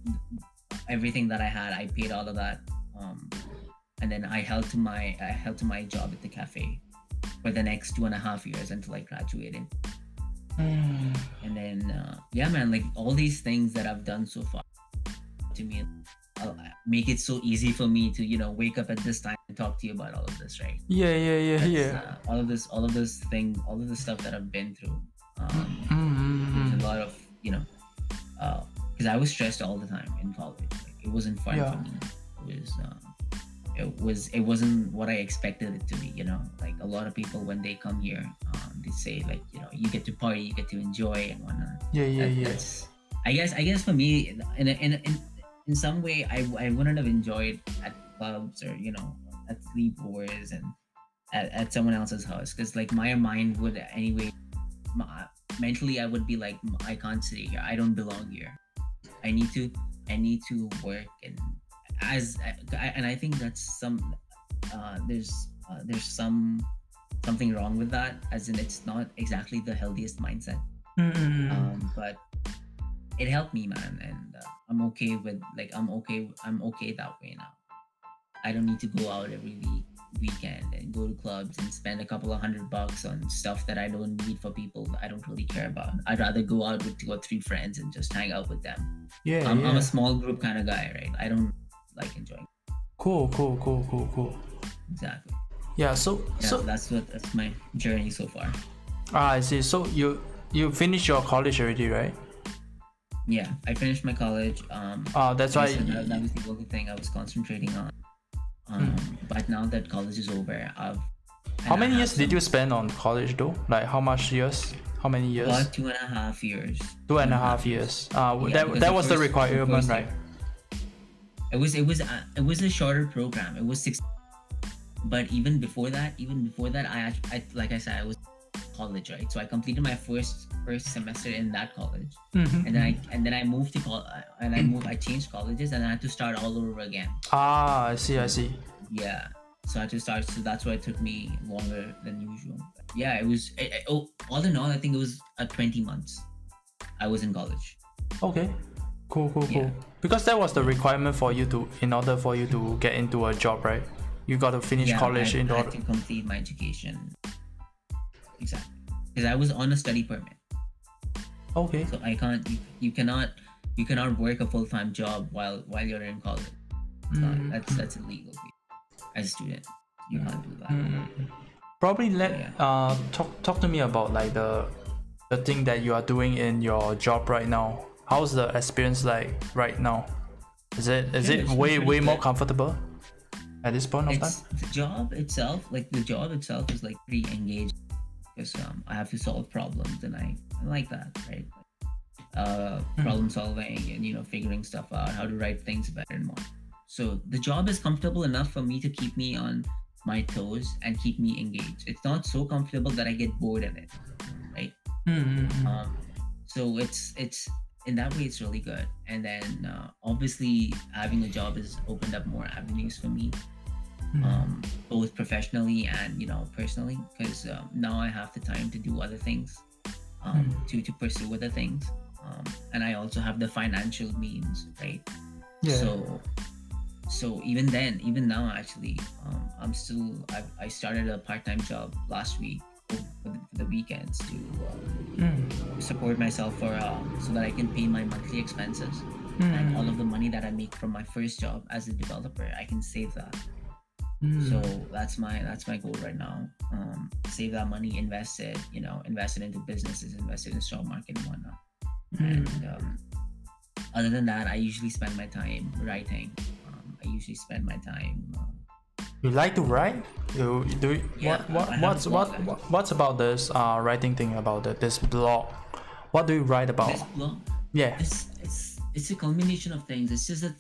everything that i had. I paid all of that um, and then i held to my i held to my job at the cafe for the next two and a half years until i graduated. And then uh, yeah man like all these things that i've done so far to me make it so easy for me to you know wake up at this time and talk to you about all of this right? Yeah, yeah, yeah, That's, yeah. uh, all of this all of this thing all of the stuff that i've been through um Mm, there's a lot of you know because i was stressed all the time in college. Like, it wasn't fun Yeah. for me. It was um, it was it wasn't what i expected it to be you know? Like a lot of people when they come here um, they say like you know you get to party you get to enjoy and whatnot. Yeah, yeah, that- yeah. i guess i guess for me in a, in a, in, in some way I, I wouldn't have enjoyed at clubs or you know at sleepovers and at, at someone else's house because like my mind would anyway my, mentally i would be like i can't stay here. I don't belong here. I need to i need to work. And as I, and i think that's some uh there's uh, there's some something wrong with that as in it's not exactly the healthiest mindset. Mm, mm, mm. um but it helped me man and uh, i'm okay with like i'm okay i'm okay that way now i don't need to go out every week weekend and go to clubs and spend a couple of hundred bucks on stuff that i don't need for people i don't really care about i'd rather go out with two or three friends and just hang out with them yeah, I'm, yeah. I'm a small group kind of guy right i don't like enjoying Cool, cool, cool, cool, cool. exactly Yeah, so yeah so that's what that's my journey so far ah, I see. So you you finished your college already, right? Yeah i finished my college um Ah, that's why. That, that was the only thing I was concentrating on. Um, But now that college is over, I've. How many years did you spend on college though? Like how much years? How many years? About two and a half years. Two and a half years. Uh, Yeah, that that the was the first- the requirement, first right? It was it was uh, it was a shorter program. It was six. But even before that, even before that, I, I like I said, I was college, right? So I completed my first first semester in that college, Mhm. and then I and then I moved to col- and I moved. I changed colleges, and I had to start all over again. Ah, I see, I see. yeah so i had to start so that's why it took me longer than usual yeah it was oh, all in all i think it was uh, 20 months i was in college Okay. Cool, cool, cool. Yeah. Because that was the requirement for you to, in order for you to get into a job, right? You got to finish yeah, college I, in I order. to complete my education. Exactly, because I was on a study permit, Okay. so I can't. You, you cannot. You cannot work a full time job while while you're in college. Mm, that's that's illegal as a student. You can't do that. mm, mm. Probably let Yeah. uh talk talk to me about like the the thing that you are doing in your job right now. How's the experience like right now? Is it is Yeah, it way way more comfortable at this point of time? the job itself. Like the job itself is like pretty engaging because um, I have to solve problems and I, I like that, right? Uh, Hmm. problem solving and you know figuring stuff out, how to write things better and more. So the job is comfortable enough for me to keep me on my toes and keep me engaged. It's not so comfortable that I get bored in it, right? Mm, mm, mm. Um, so it's it's in that way it's really good. And then uh, obviously having a job has opened up more avenues for me Mm. um, both professionally and you know personally because um, now i have the time to do other things um, Mm. to, to pursue other things um, and i also have the financial means right yeah. so so even then even now actually um, i'm still I, I started a part-time job last week for the, for the weekends to uh, Mm, support myself for uh, so that i can pay my monthly expenses and all mm, of the money that i make from my first job as a developer i can save that mm. so that's my that's my goal right now um save that money invest it you know invest it into businesses invest it in stock market and whatnot and Mm. um, other than that i usually spend my time writing um, i usually spend my time uh, You like to write? You you do it- Yeah, what what I have a what's what, what what's about this uh writing thing about it, this blog? What do you write about? this blog Yeah. it's it's it's a combination of things it's just that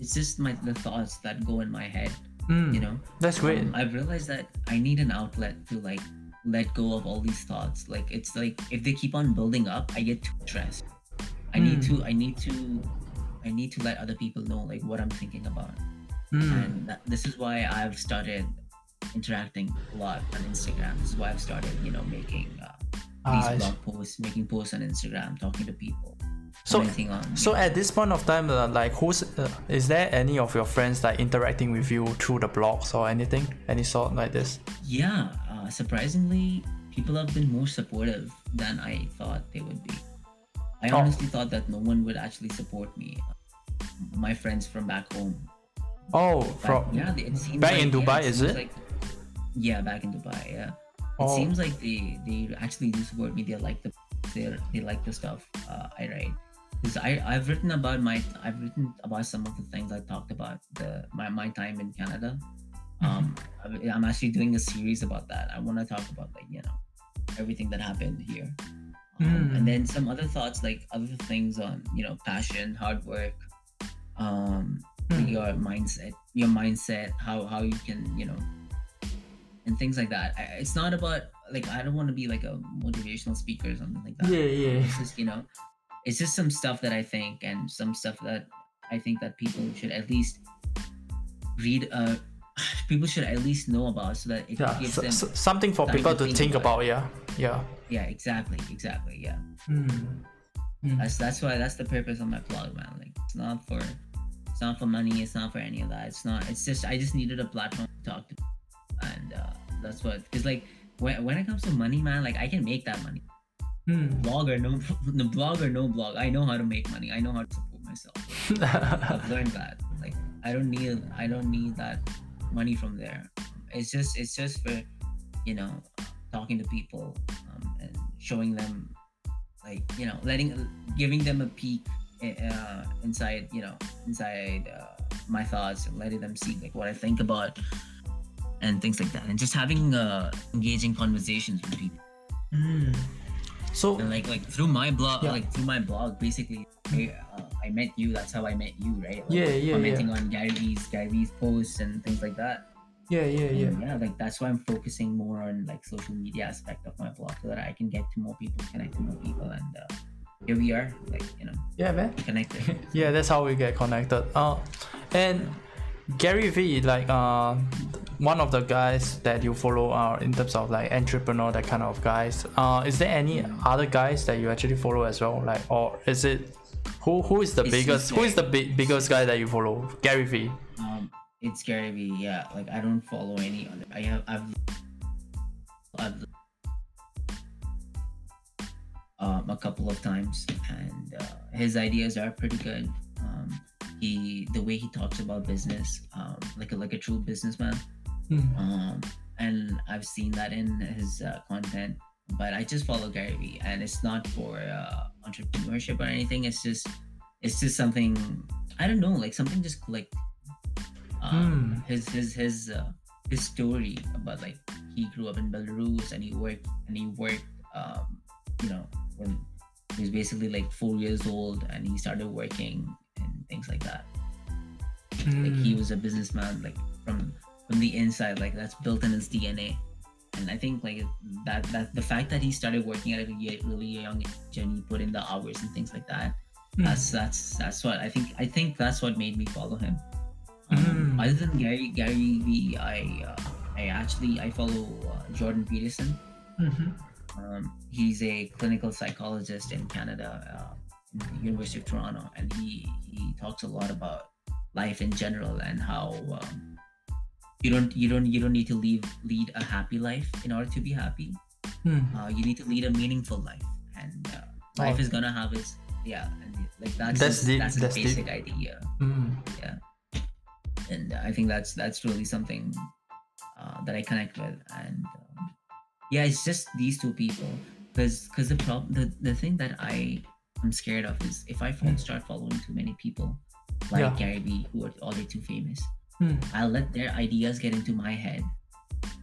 it's just my the thoughts that go in my head Mm, you know That's great. Um, I've realized that I need an outlet to like let go of all these thoughts. Like it's like if they keep on building up, I get too stressed. I need Mm. to I need to I need to let other people know like what I'm thinking about. Mm, And that, this is why I've started interacting a lot on Instagram. This is why I've started, you know, making uh, these I blog posts, making posts on Instagram, talking to people. So so at this point of time, uh, like who's uh, is there any of your friends like interacting with you through the blogs or anything, any sort like this? Yeah, uh, surprisingly, people have been more supportive than I thought they would be. I Oh. honestly thought that no one would actually support me. My friends from back home. Oh, Back, from yeah, it seems back like, in Dubai, is seems it? Like, yeah, back in Dubai. Yeah, it Oh. seems like they they actually do support me. They like the they they like the stuff uh, I write. Because I I've written about my I've written about some of the things I talked about the my, my time in Canada. Um, I'm- I'm actually doing a series about that. I want to talk about like you know everything that happened here, um, Mm. and then some other thoughts like other things on you know passion, hard work, um, Mm. your mindset, your mindset, how how you can you know, and things like that. I, it's not about like I don't want to be like a motivational speaker or something like that. yeah, yeah. It's just you know, it's just some stuff that I think and some stuff that I think that people should at least read. Uh, people should at least know about so that it Yeah, gives so, them. so- something for people to to think think about about. Yeah, yeah. Yeah, exactly, exactly. Yeah, Mm. Mm. that's that's why that's the purpose of my blog, man. Like it's not for it's not for money. It's not for any of that. It's not. It's just I just needed a platform to talk to, and uh, that's what. Because like when when it comes to money, man, like I can make that money. Mm. Blog or no, blog or no blog, I know how to make money. I know how to support myself. I've learned that. Like I don't need I don't need that money from there. It's just it's just for you know talking to people um, and showing them like you know letting giving them a peek uh, inside you know inside uh, my thoughts and letting them see like what I think about and things like that and just having uh, engaging conversations with people Mm. So and like like through my blog Yeah. like through my blog basically I, uh, I met you that's how I met you right like, Yeah, yeah, commenting on Gary Vee's Gary Vee's posts and things like that yeah, yeah, yeah. And yeah like that's why I'm focusing more on like social media aspect of my blog so that I can get to more people connect to more people and uh, here we are like you know Yeah, man. connected yeah, that's how we get connected. Uh, and Gary Vee, like uh, one of the guys that you follow uh, in terms of like entrepreneur, that kind of guys. Uh, is there any other guys that you actually follow as well? Like, or is it Who who is the It's biggest? Who is the Gary. bi- biggest guy that you follow? Gary Vee. Um, it's Gary Vee. Yeah, like I don't follow any other. I have I've I've um a couple of times, and uh, his ideas are pretty good. Um, he the way he talks about business, um, like a like a true businessman. Hmm. Um, and I've seen that in his uh, content. But I just follow Gary Vee, and it's not for uh, entrepreneurship or anything. It's just it's just something I don't know, like something just clicked. Um, His his his uh, his story about like he grew up in Belarus and he worked and he worked, um, you know, when he was basically like four years old and he started working and things like that. Like he Hmm. was a businessman, like from from the inside, like that's built in his DNA. And I think like that that the fact that he started working at a really young age and he put in the hours and things like that Hmm. that's that's that's what I think. I think that's what made me follow him. Um, Mm. Other than Gary Gary Vee, I uh, I actually I follow uh, Jordan Peterson. Mhm. Um, he's a clinical psychologist in Canada, uh, in University of Toronto, and he he talks a lot about life in general and how um, you don't you don't you don't need to leave lead a happy life in order to be happy. Hmm. Uh, you need to lead a meaningful life, and uh, life Oh. is gonna have its yeah, and like that's That's his- deep, that's that's a deep. basic idea Hmm. and I think that's that's really something uh, that I connect with. And um, yeah, it's just these two people because because the problem the, the thing that I am scared of is if I fo- Mm. start following too many people like Yeah. Gary Vee who are already too famous, Hmm. I'll let their ideas get into my head,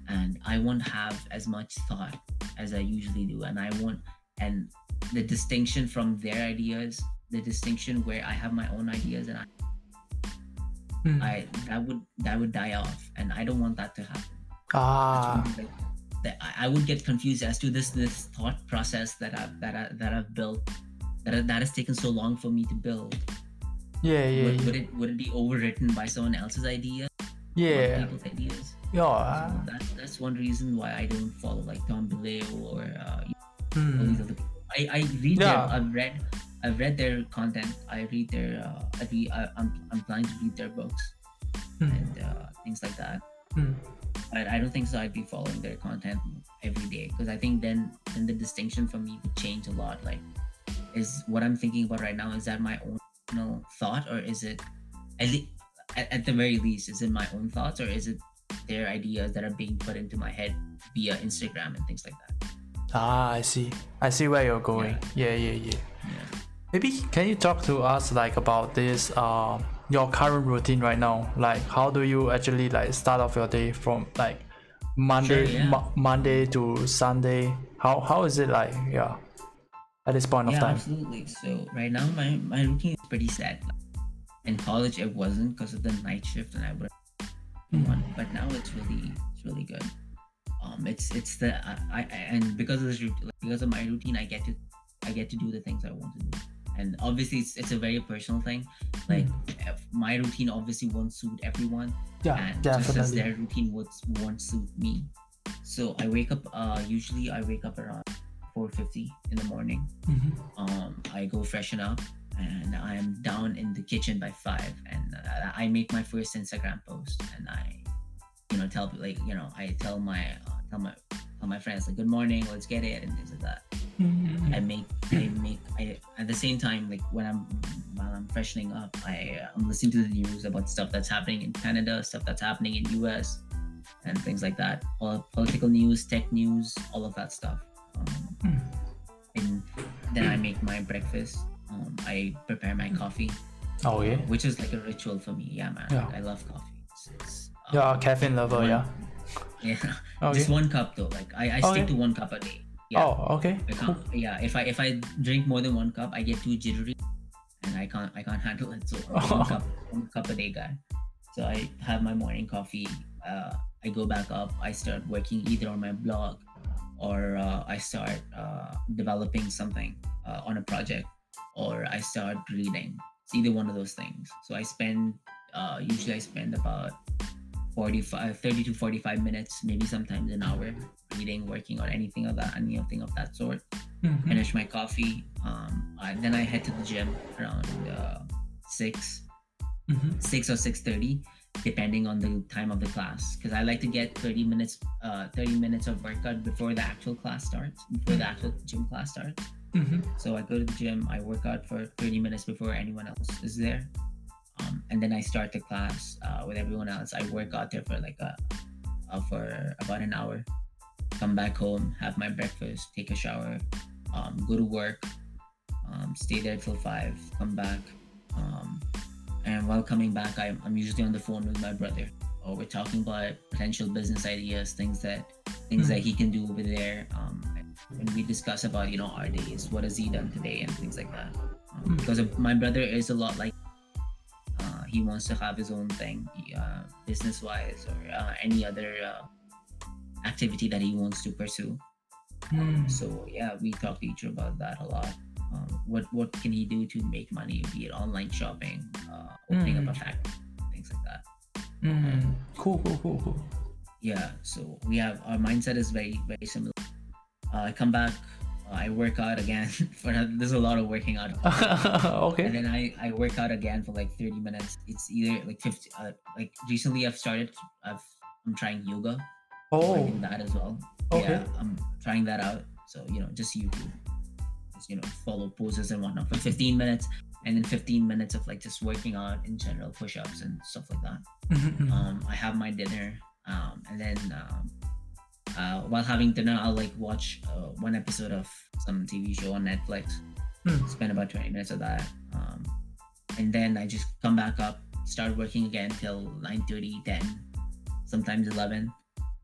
and I won't have as much thought as I usually do, and I won't and the distinction from their ideas the distinction where i have my own ideas and I Hmm. I that would that would die off, and I don't want that to happen. Ah. Like, that I, I would get confused as to this this thought process that I that I, that I've built that that has taken so long for me to build. Yeah, yeah, would, yeah. would it would it be overwritten by someone else's idea? Yeah. people's ideas. Yeah. So that's that's one reason why I don't follow like Tom Bilyeu or uh, all Hmm. these other people. I, I read Yeah. their I've read I've read their content. I read their uh, I read, I, I'm I'm planning to read their books Hmm. and uh, things like that. Hmm. But I don't think so. I'd be following their content every day because I think then then the distinction for me would change a lot. Like, is what I'm thinking about right now is that my own know, thought or is it at, le- at, the very least is it my own thoughts or is it their ideas that are being put into my head via Instagram and things like that? Ah, I see. I see where you're going. Yeah, yeah, yeah. Yeah. Maybe can you talk to us like about this uh, your current routine right now? Like how do you actually like start off your day from like Monday Sure, yeah. Mo- Monday to Sunday? How how is it like? Yeah. At this point of yeah, time. absolutely. So right now my my routine is pretty sad. In college it wasn't because of the night shift and I would Hmm. one, but now it's really it's really good. Um, it's it's the I, I and because of this like, because of my routine, I get to I get to do the things I want to do, and obviously it's, it's a very personal thing. Like if my routine obviously won't suit everyone, Yeah, and just as their routine would won't suit me. So I wake up. Uh, usually I wake up around 4:50 in the morning. Mhm. Um, I go freshen up, and I am down in the kitchen by five, and I make my first Instagram post, and I, you know, tell like you know I tell my uh, tell my tell my friends like good morning, let's get it, and things like that. Mhm. I make I make I at the same time like when I'm while I'm freshening up, I uh, I'm listening to the news about stuff that's happening in Canada, stuff that's happening in US, and things like that. All political news, tech news, all of that stuff. Then I make my breakfast. Um, I prepare my coffee, Oh yeah. which is like a ritual for me. Yeah, man. Yeah. Like, I love coffee. It's, it's, um, Yeah, caffeine lover. one- Yeah. Yeah. Okay. Just one cup though. Like I, I Oh, stick yeah. to one cup a day. Yeah. Oh okay. Cool. yeah, if I if I drink more than one cup, I get too jittery, and I can't I can't handle it. So one cup one cup a day guy. So I have my morning coffee. Uh, I go back up. I start working either on my blog, or uh, I start uh, developing something uh, on a project, or I start reading. It's either one of those things. So I spend uh, usually I spend about 45 30 to 45 minutes maybe sometimes an hour reading working or anything of that anything of that sort Mhm. finish my coffee. Um, I, then I head to the gym around uh, six, Mhm. six or six thirty, depending on the time of the class. Because I like to get thirty minutes, uh, thirty minutes of workout before the actual class starts, before the actual gym class starts. Mhm. So I go to the gym, I work out for 30 minutes before anyone else is there. Um, and then I start the class uh, with everyone else. I work out there for like a, uh, for about an hour. Come back home, have my breakfast, take a shower, um, go to work, um, stay there till five, come back. And while coming back, I'm, I'm usually on the phone with my brother. Or we're talking about potential business ideas, things that things that he can do over there. Um, and we discuss about you know our days, what has he done today, and things like that. Um, Mm. because my brother is a lot like uh, he wants to have his own thing, uh, business wise or uh, any other uh, activity that he wants to pursue. Mm. So yeah, we talk to each other about that a lot. Um, what what can he do to make money, be it online shopping, uh, opening up a Mm. factory, things like that. Mm. Cool, cool, cool, cool. Yeah, so we have our mindset is very very similar. Uh, I come back, uh, I work out again. for there's a lot of working out, okay. and then I I work out again for like 30 minutes. It's either like 50. Uh, like recently, I've started. I've I'm trying yoga. Oh, learning that as well. Okay. Yeah, I'm trying that out. So you know, just YouTube, you know, follow poses and whatnot for 15 minutes, and then 15 minutes of like just working out in general, push-ups and stuff like that. Mhm, mhm. Um, I have my dinner, um, and then um, uh, while having dinner, I'll like watch uh, one episode of some TV show on Netflix. Hmm. Spend about 20 minutes of that, um, and then I just come back up, start working again till 9:30, 10, sometimes 11,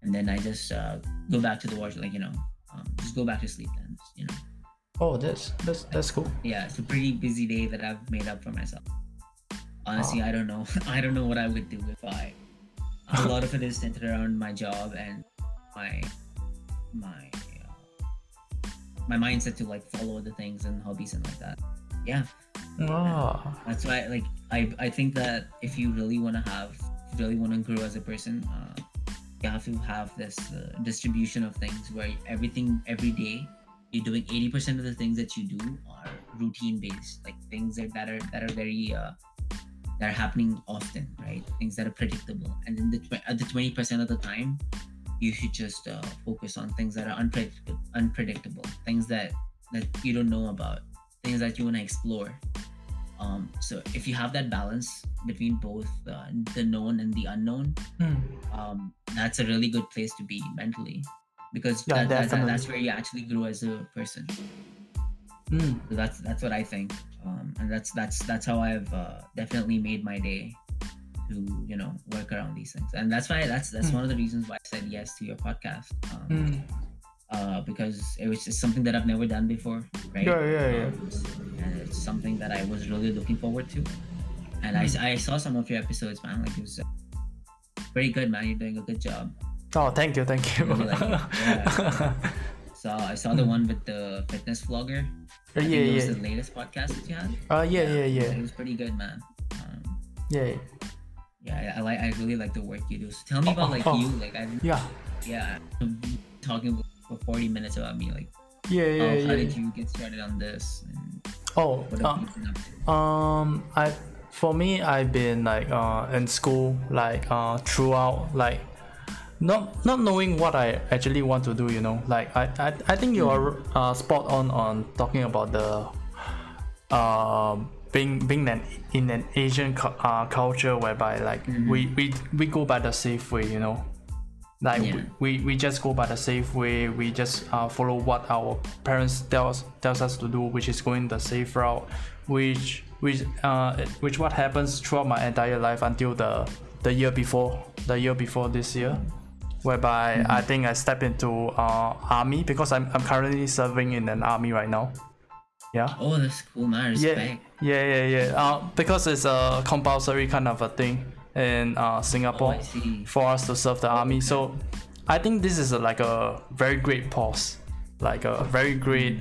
and then I just uh, go back to the watch, like you know, um, just go back to sleep. Then you know, oh, that's that's that's cool. yeah, it's a pretty busy day that I've made up for myself. Honestly, I don't know. I don't know what I would do if I. A lot of it is centered around my job and my my uh, my mindset to like follow the things and hobbies and like that. Yeah, Ah. that's why like I I think that if you really want to have really want to grow as a person, uh, you have to have this uh, distribution of things where everything every day you're doing 80% of the things that you do are routine based like things that, that are that are very uh, that are happening often right? Things that are predictable. And then the tw- the 20% of the time you should just uh, focus on things that are unpredictable unpredictable things that that you don't know about things that you want to explore. Um, so if you have that balance between both uh, the known and the unknown Mm. um, that's a really good place to be mentally because Yeah, that, that, that- that's where you actually grow as a person Mm. so that's that's what i think um, and that's that's that's how i've uh, definitely made my day to you know work around these things and that's why that's that's Mm. one of the reasons why i said yes to your podcast um, Mm. uh, because it was just something that i've never done before right Yeah, yeah, yeah. Um, and it's something that i was really looking forward to and I, Mm. I saw some of your episodes man like it was uh, very good man you're doing a good job Oh, thank you, thank you. Like yeah. so i saw the one with the fitness vlogger. I yeah, it was yeah. the latest podcast that you had. Uh, yeah, yeah, yeah, it was pretty good man. Um, yeah, yeah I, I like i really like the work you do. So tell me about like Oh, oh. you like i yeah, yeah I'm talking for 40 minutes about me like yeah, how, yeah, how did you get started on this and Oh, what uh, you been up to? Um, I for me, I've been like uh in school like uh throughout like not not knowing what I actually want to do. You know, like I I, I think you are uh, spot on on talking about the um being being an in an Asian uh, culture whereby like we, we we go by the safe way. You know. Like Yeah. we, we just go by the safe way. We just uh, follow what our parents tells tells us to do, which is going the safe route, which which uh which what happens throughout my entire life until the the year before the year before this year, whereby I think I step into uh army because I'm I'm currently serving in an army right now. Yeah. oh that's cool man Yeah, respect yeah, yeah, yeah. Uh, because it's a compulsory kind of a thing in uh, oh Singapore see for us to serve the army. So I think this is a, like a very great pause, like a very great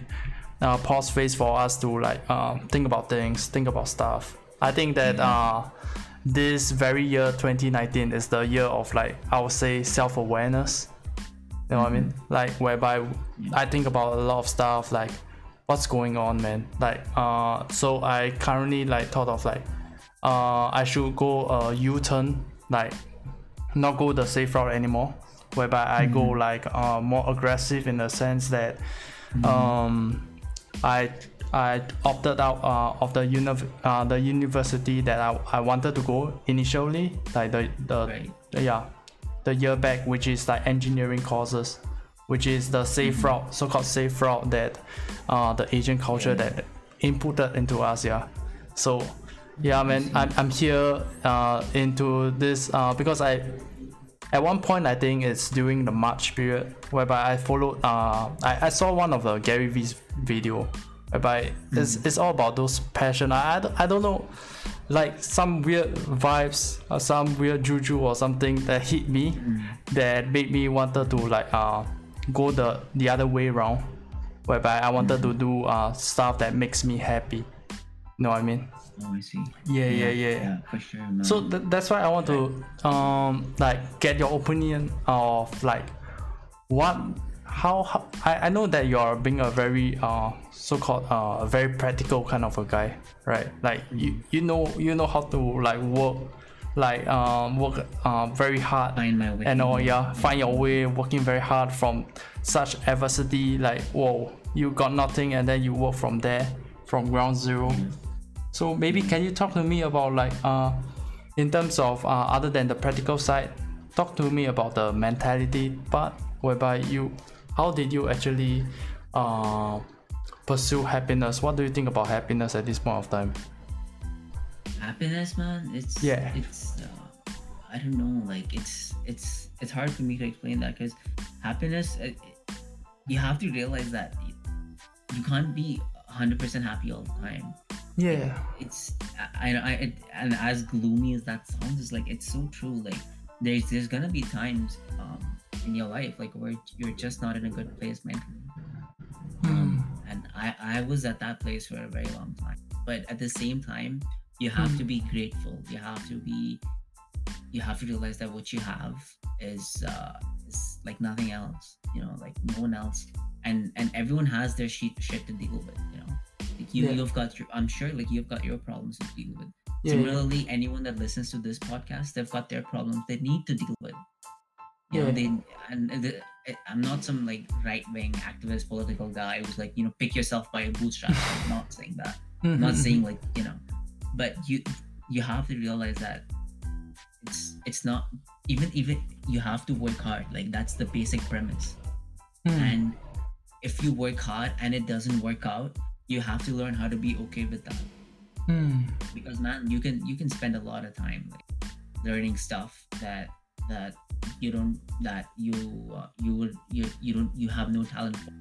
uh, pause phase for us to like um, think about things, think about stuff. I think that uh, this very year 2019 is the year of like I would say self awareness. You know what I mean? Like whereby I think about a lot of stuff like what's going on, man. Like, uh, so I currently like thought of like, uh, I should go a U-turn, like, not go the safe route anymore, whereby I go like uh more aggressive in the sense that, um, I I opted out uh, of the uni- uh, the university that I, I wanted to go initially, like the the Right. yeah, the year back, which is like engineering courses, which is the safe route, so-called safe route that uh, the Asian culture Yeah. that inputted into us. Yeah, so yeah, man, I'm I'm here uh, into this uh, because I at one point I think it's during the March period whereby I followed uh I, I saw one of the Gary Vee's video whereby it's, it's all about those passion. I, I, don't, I don't know like some weird vibes or some weird juju or something that hit me that made me wanted to like uh go the the other way around whereby I wanted to do uh stuff that makes me happy. You know what I mean? Oh, I see. yeah yeah yeah, Yeah, for sure, man. so th- that's why I want to um like get your opinion of like what how, how I, I know that you're being a very uh so-called uh very practical kind of a guy right? Like you you know you know how to like work like um work uh very hard find my way. and all yeah? Find your way working very hard from such adversity like whoa you got nothing and then you work from there from ground zero. So maybe can you talk to me about like uh in terms of uh, other than the practical side talk to me about the mentality part whereby you how did you actually uh pursue happiness? What do you think about happiness at this point of time? Happiness man it's Yeah. it's uh, i don't know like it's it's it's hard for me to explain that because happiness it, it- you have to realize that you, can't be 100% happy all the time. Yeah. It's i i, I it, and as gloomy as that sounds it's like it's so true like there's there's gonna be times um in your life like where you're just not in a good place mentally. Um, and I, I was at that place for a very long time. But at the same time you have to be grateful. You have to be you have to realize that what you have is uh is like nothing else you know like no one else. And and everyone has their shit shit to deal with you know? Like you Yeah. you've got your i'm sure like you've got your problems to deal with yeah, similarly anyone that listens to this podcast they've got their problems they need to deal with. You know they and the, i'm not some like right-wing activist political guy who's like you know pick yourself by your bootstraps. I'm not saying that. I'm not saying like you know but you you have to realize that it's it's not even even you have to work hard. Like that's the basic premise. Hmm. and if you work hard and it doesn't work out you have to learn how to be okay with that Hmm. because man you can you can spend a lot of time like learning stuff that that you don't that you uh, you would you you don't you have no talent for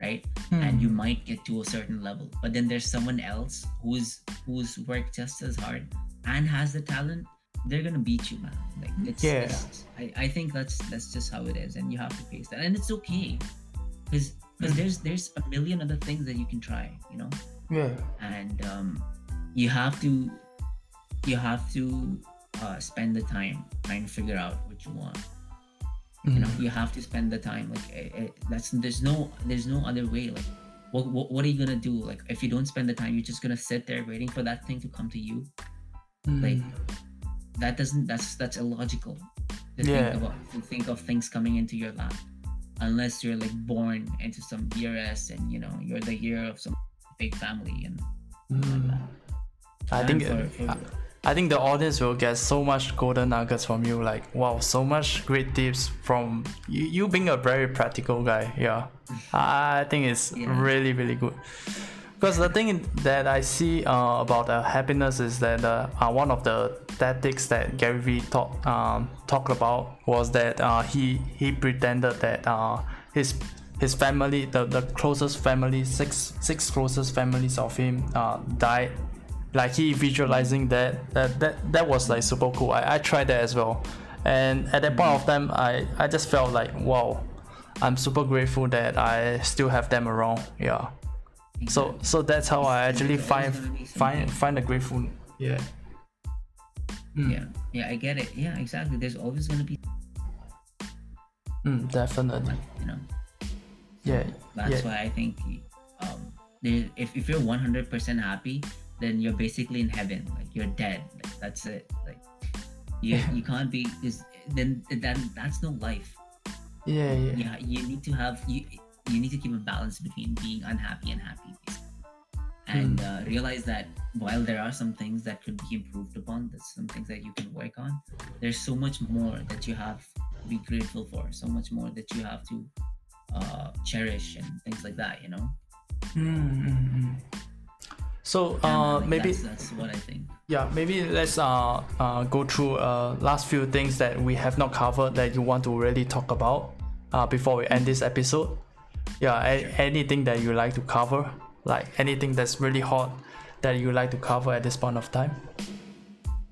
right? And you might get to a certain level but then there's someone else who's who's worked just as hard and has the talent they're gonna beat you man. Like it's, Yeah. it's- I, I think that's that's just how it is and you have to face that and it's okay. Because because there's there's a million other things that you can try you know? Yeah. And um, you have to you have to uh, spend the time trying to figure out what you want you know Mm. you have to spend the time like eh, eh, that's there's no there's no other way like what, what what are you gonna do like if you don't spend the time you're just gonna sit there waiting for that thing to come to you like that doesn't that's that's illogical to Yeah. think about to think of things coming into your lap unless you're like born into some BRS and you know you're the year of some big family and like that. I think for- for- I, I think the audience will get so much golden nuggets from you. Like wow, so much great tips from you. You being a very practical guy. Yeah, I I think it's Yeah. really really good. Because the thing that I see uh, about uh, happiness is that uh, uh, one of the tactics that Gary Vee talk, um, talked about was that uh, he he pretended that uh, his his family, the, the closest family, six six closest families of him uh, died. Like he visualizing that that that, that was like super cool. I, I tried that as well. And at that point of time I, I just felt like wow, I'm super grateful that I still have them around. Yeah. So so that's how I actually find always gonna be find find the grateful. Yeah. Mm. yeah yeah i get it yeah exactly there's always going to be Mm, definitely. you know Yeah. that's yeah. why i think um if, if you're 100% happy then you're basically in heaven like you're dead like, that's it like you, you can't be is then then that's no life. Yeah yeah. Yeah you need to have you you need to keep a balance between being unhappy and happy and uh, realize that while there are some things that could be improved upon there's some things that you can work on there's so much more that you have to be grateful for so much more that you have to uh, cherish and things like that you know? Mm-hmm. So uh, like, maybe that's, that's what I think. yeah, maybe let's uh, uh go through uh last few things that we have not covered that you want to really talk about uh before we end this episode. Yeah, a- anything that you like to cover, like anything that's really hot that you like to cover at this point of time.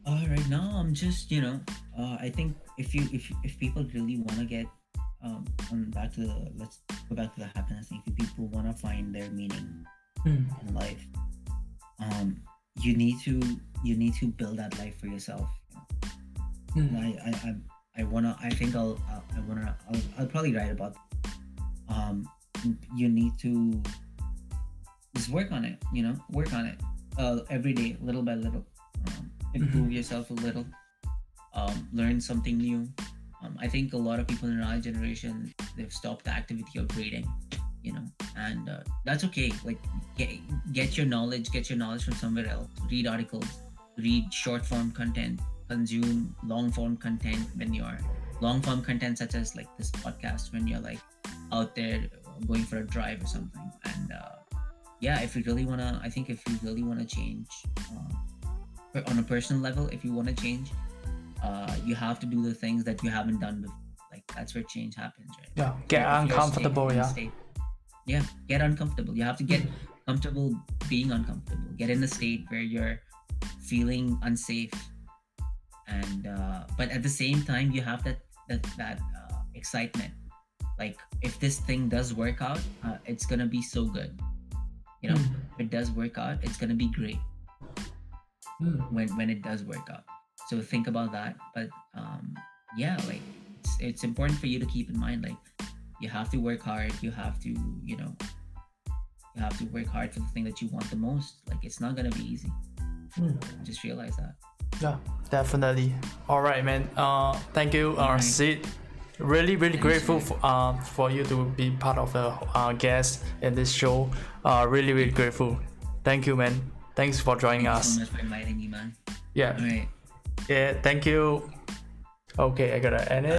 Uh, right now, I'm just you know, uh, I think if you if if people really want to get um back to the let's go back to the happiness thing. If people want to find their meaning Mm. in life, um, you need to you need to build that life for yourself. Mm. I I I, I wanna I think I'll, I'll I wanna I'll, I'll probably write about. Um, you need to just work on it. You know, work on it. Uh, every day, little by little. Um, improve yourself a little. Um, learn something new. Um, I think a lot of people in our generation they've stopped the activity of reading. You know, and uh, that's okay. Like get, get your knowledge, get your knowledge from somewhere else. Read articles, read short form content, consume long form content when you're long form content such as like this podcast when you're like out there going for a drive or something. And uh, yeah, if you really wanna, I think if you really wanna change uh, on a personal level, if you wanna change, uh, you have to do the things that you haven't done before. Like that's where change happens, right? Yeah, get If you're uncomfortable. staying in Yeah. Yeah, get uncomfortable. You have to get comfortable being uncomfortable. Get in a state where you're feeling unsafe, and uh, but at the same time, you have that that that uh, excitement. Like if this thing does work out, uh, it's gonna be so good. You know, Mm. if it does work out, it's gonna be great Mm. when when it does work out. So think about that. But um, yeah, like it's, it's important for you to keep in mind like you have to work hard. You have to you know you have to work hard for the thing that you want the most. Like it's not gonna be easy. Mm. Just realize that. Yeah, definitely. All right, man. Uh, thank you, uh, Alright. Sid. Really, really Thanks, grateful for, uh, for you to be part of the uh, guest in this show. Uh, really, really grateful. Thank you, man. Thanks for joining Thank you us. so much for inviting me, man. Yeah, All right. yeah. Thank you. Okay, I gotta end it.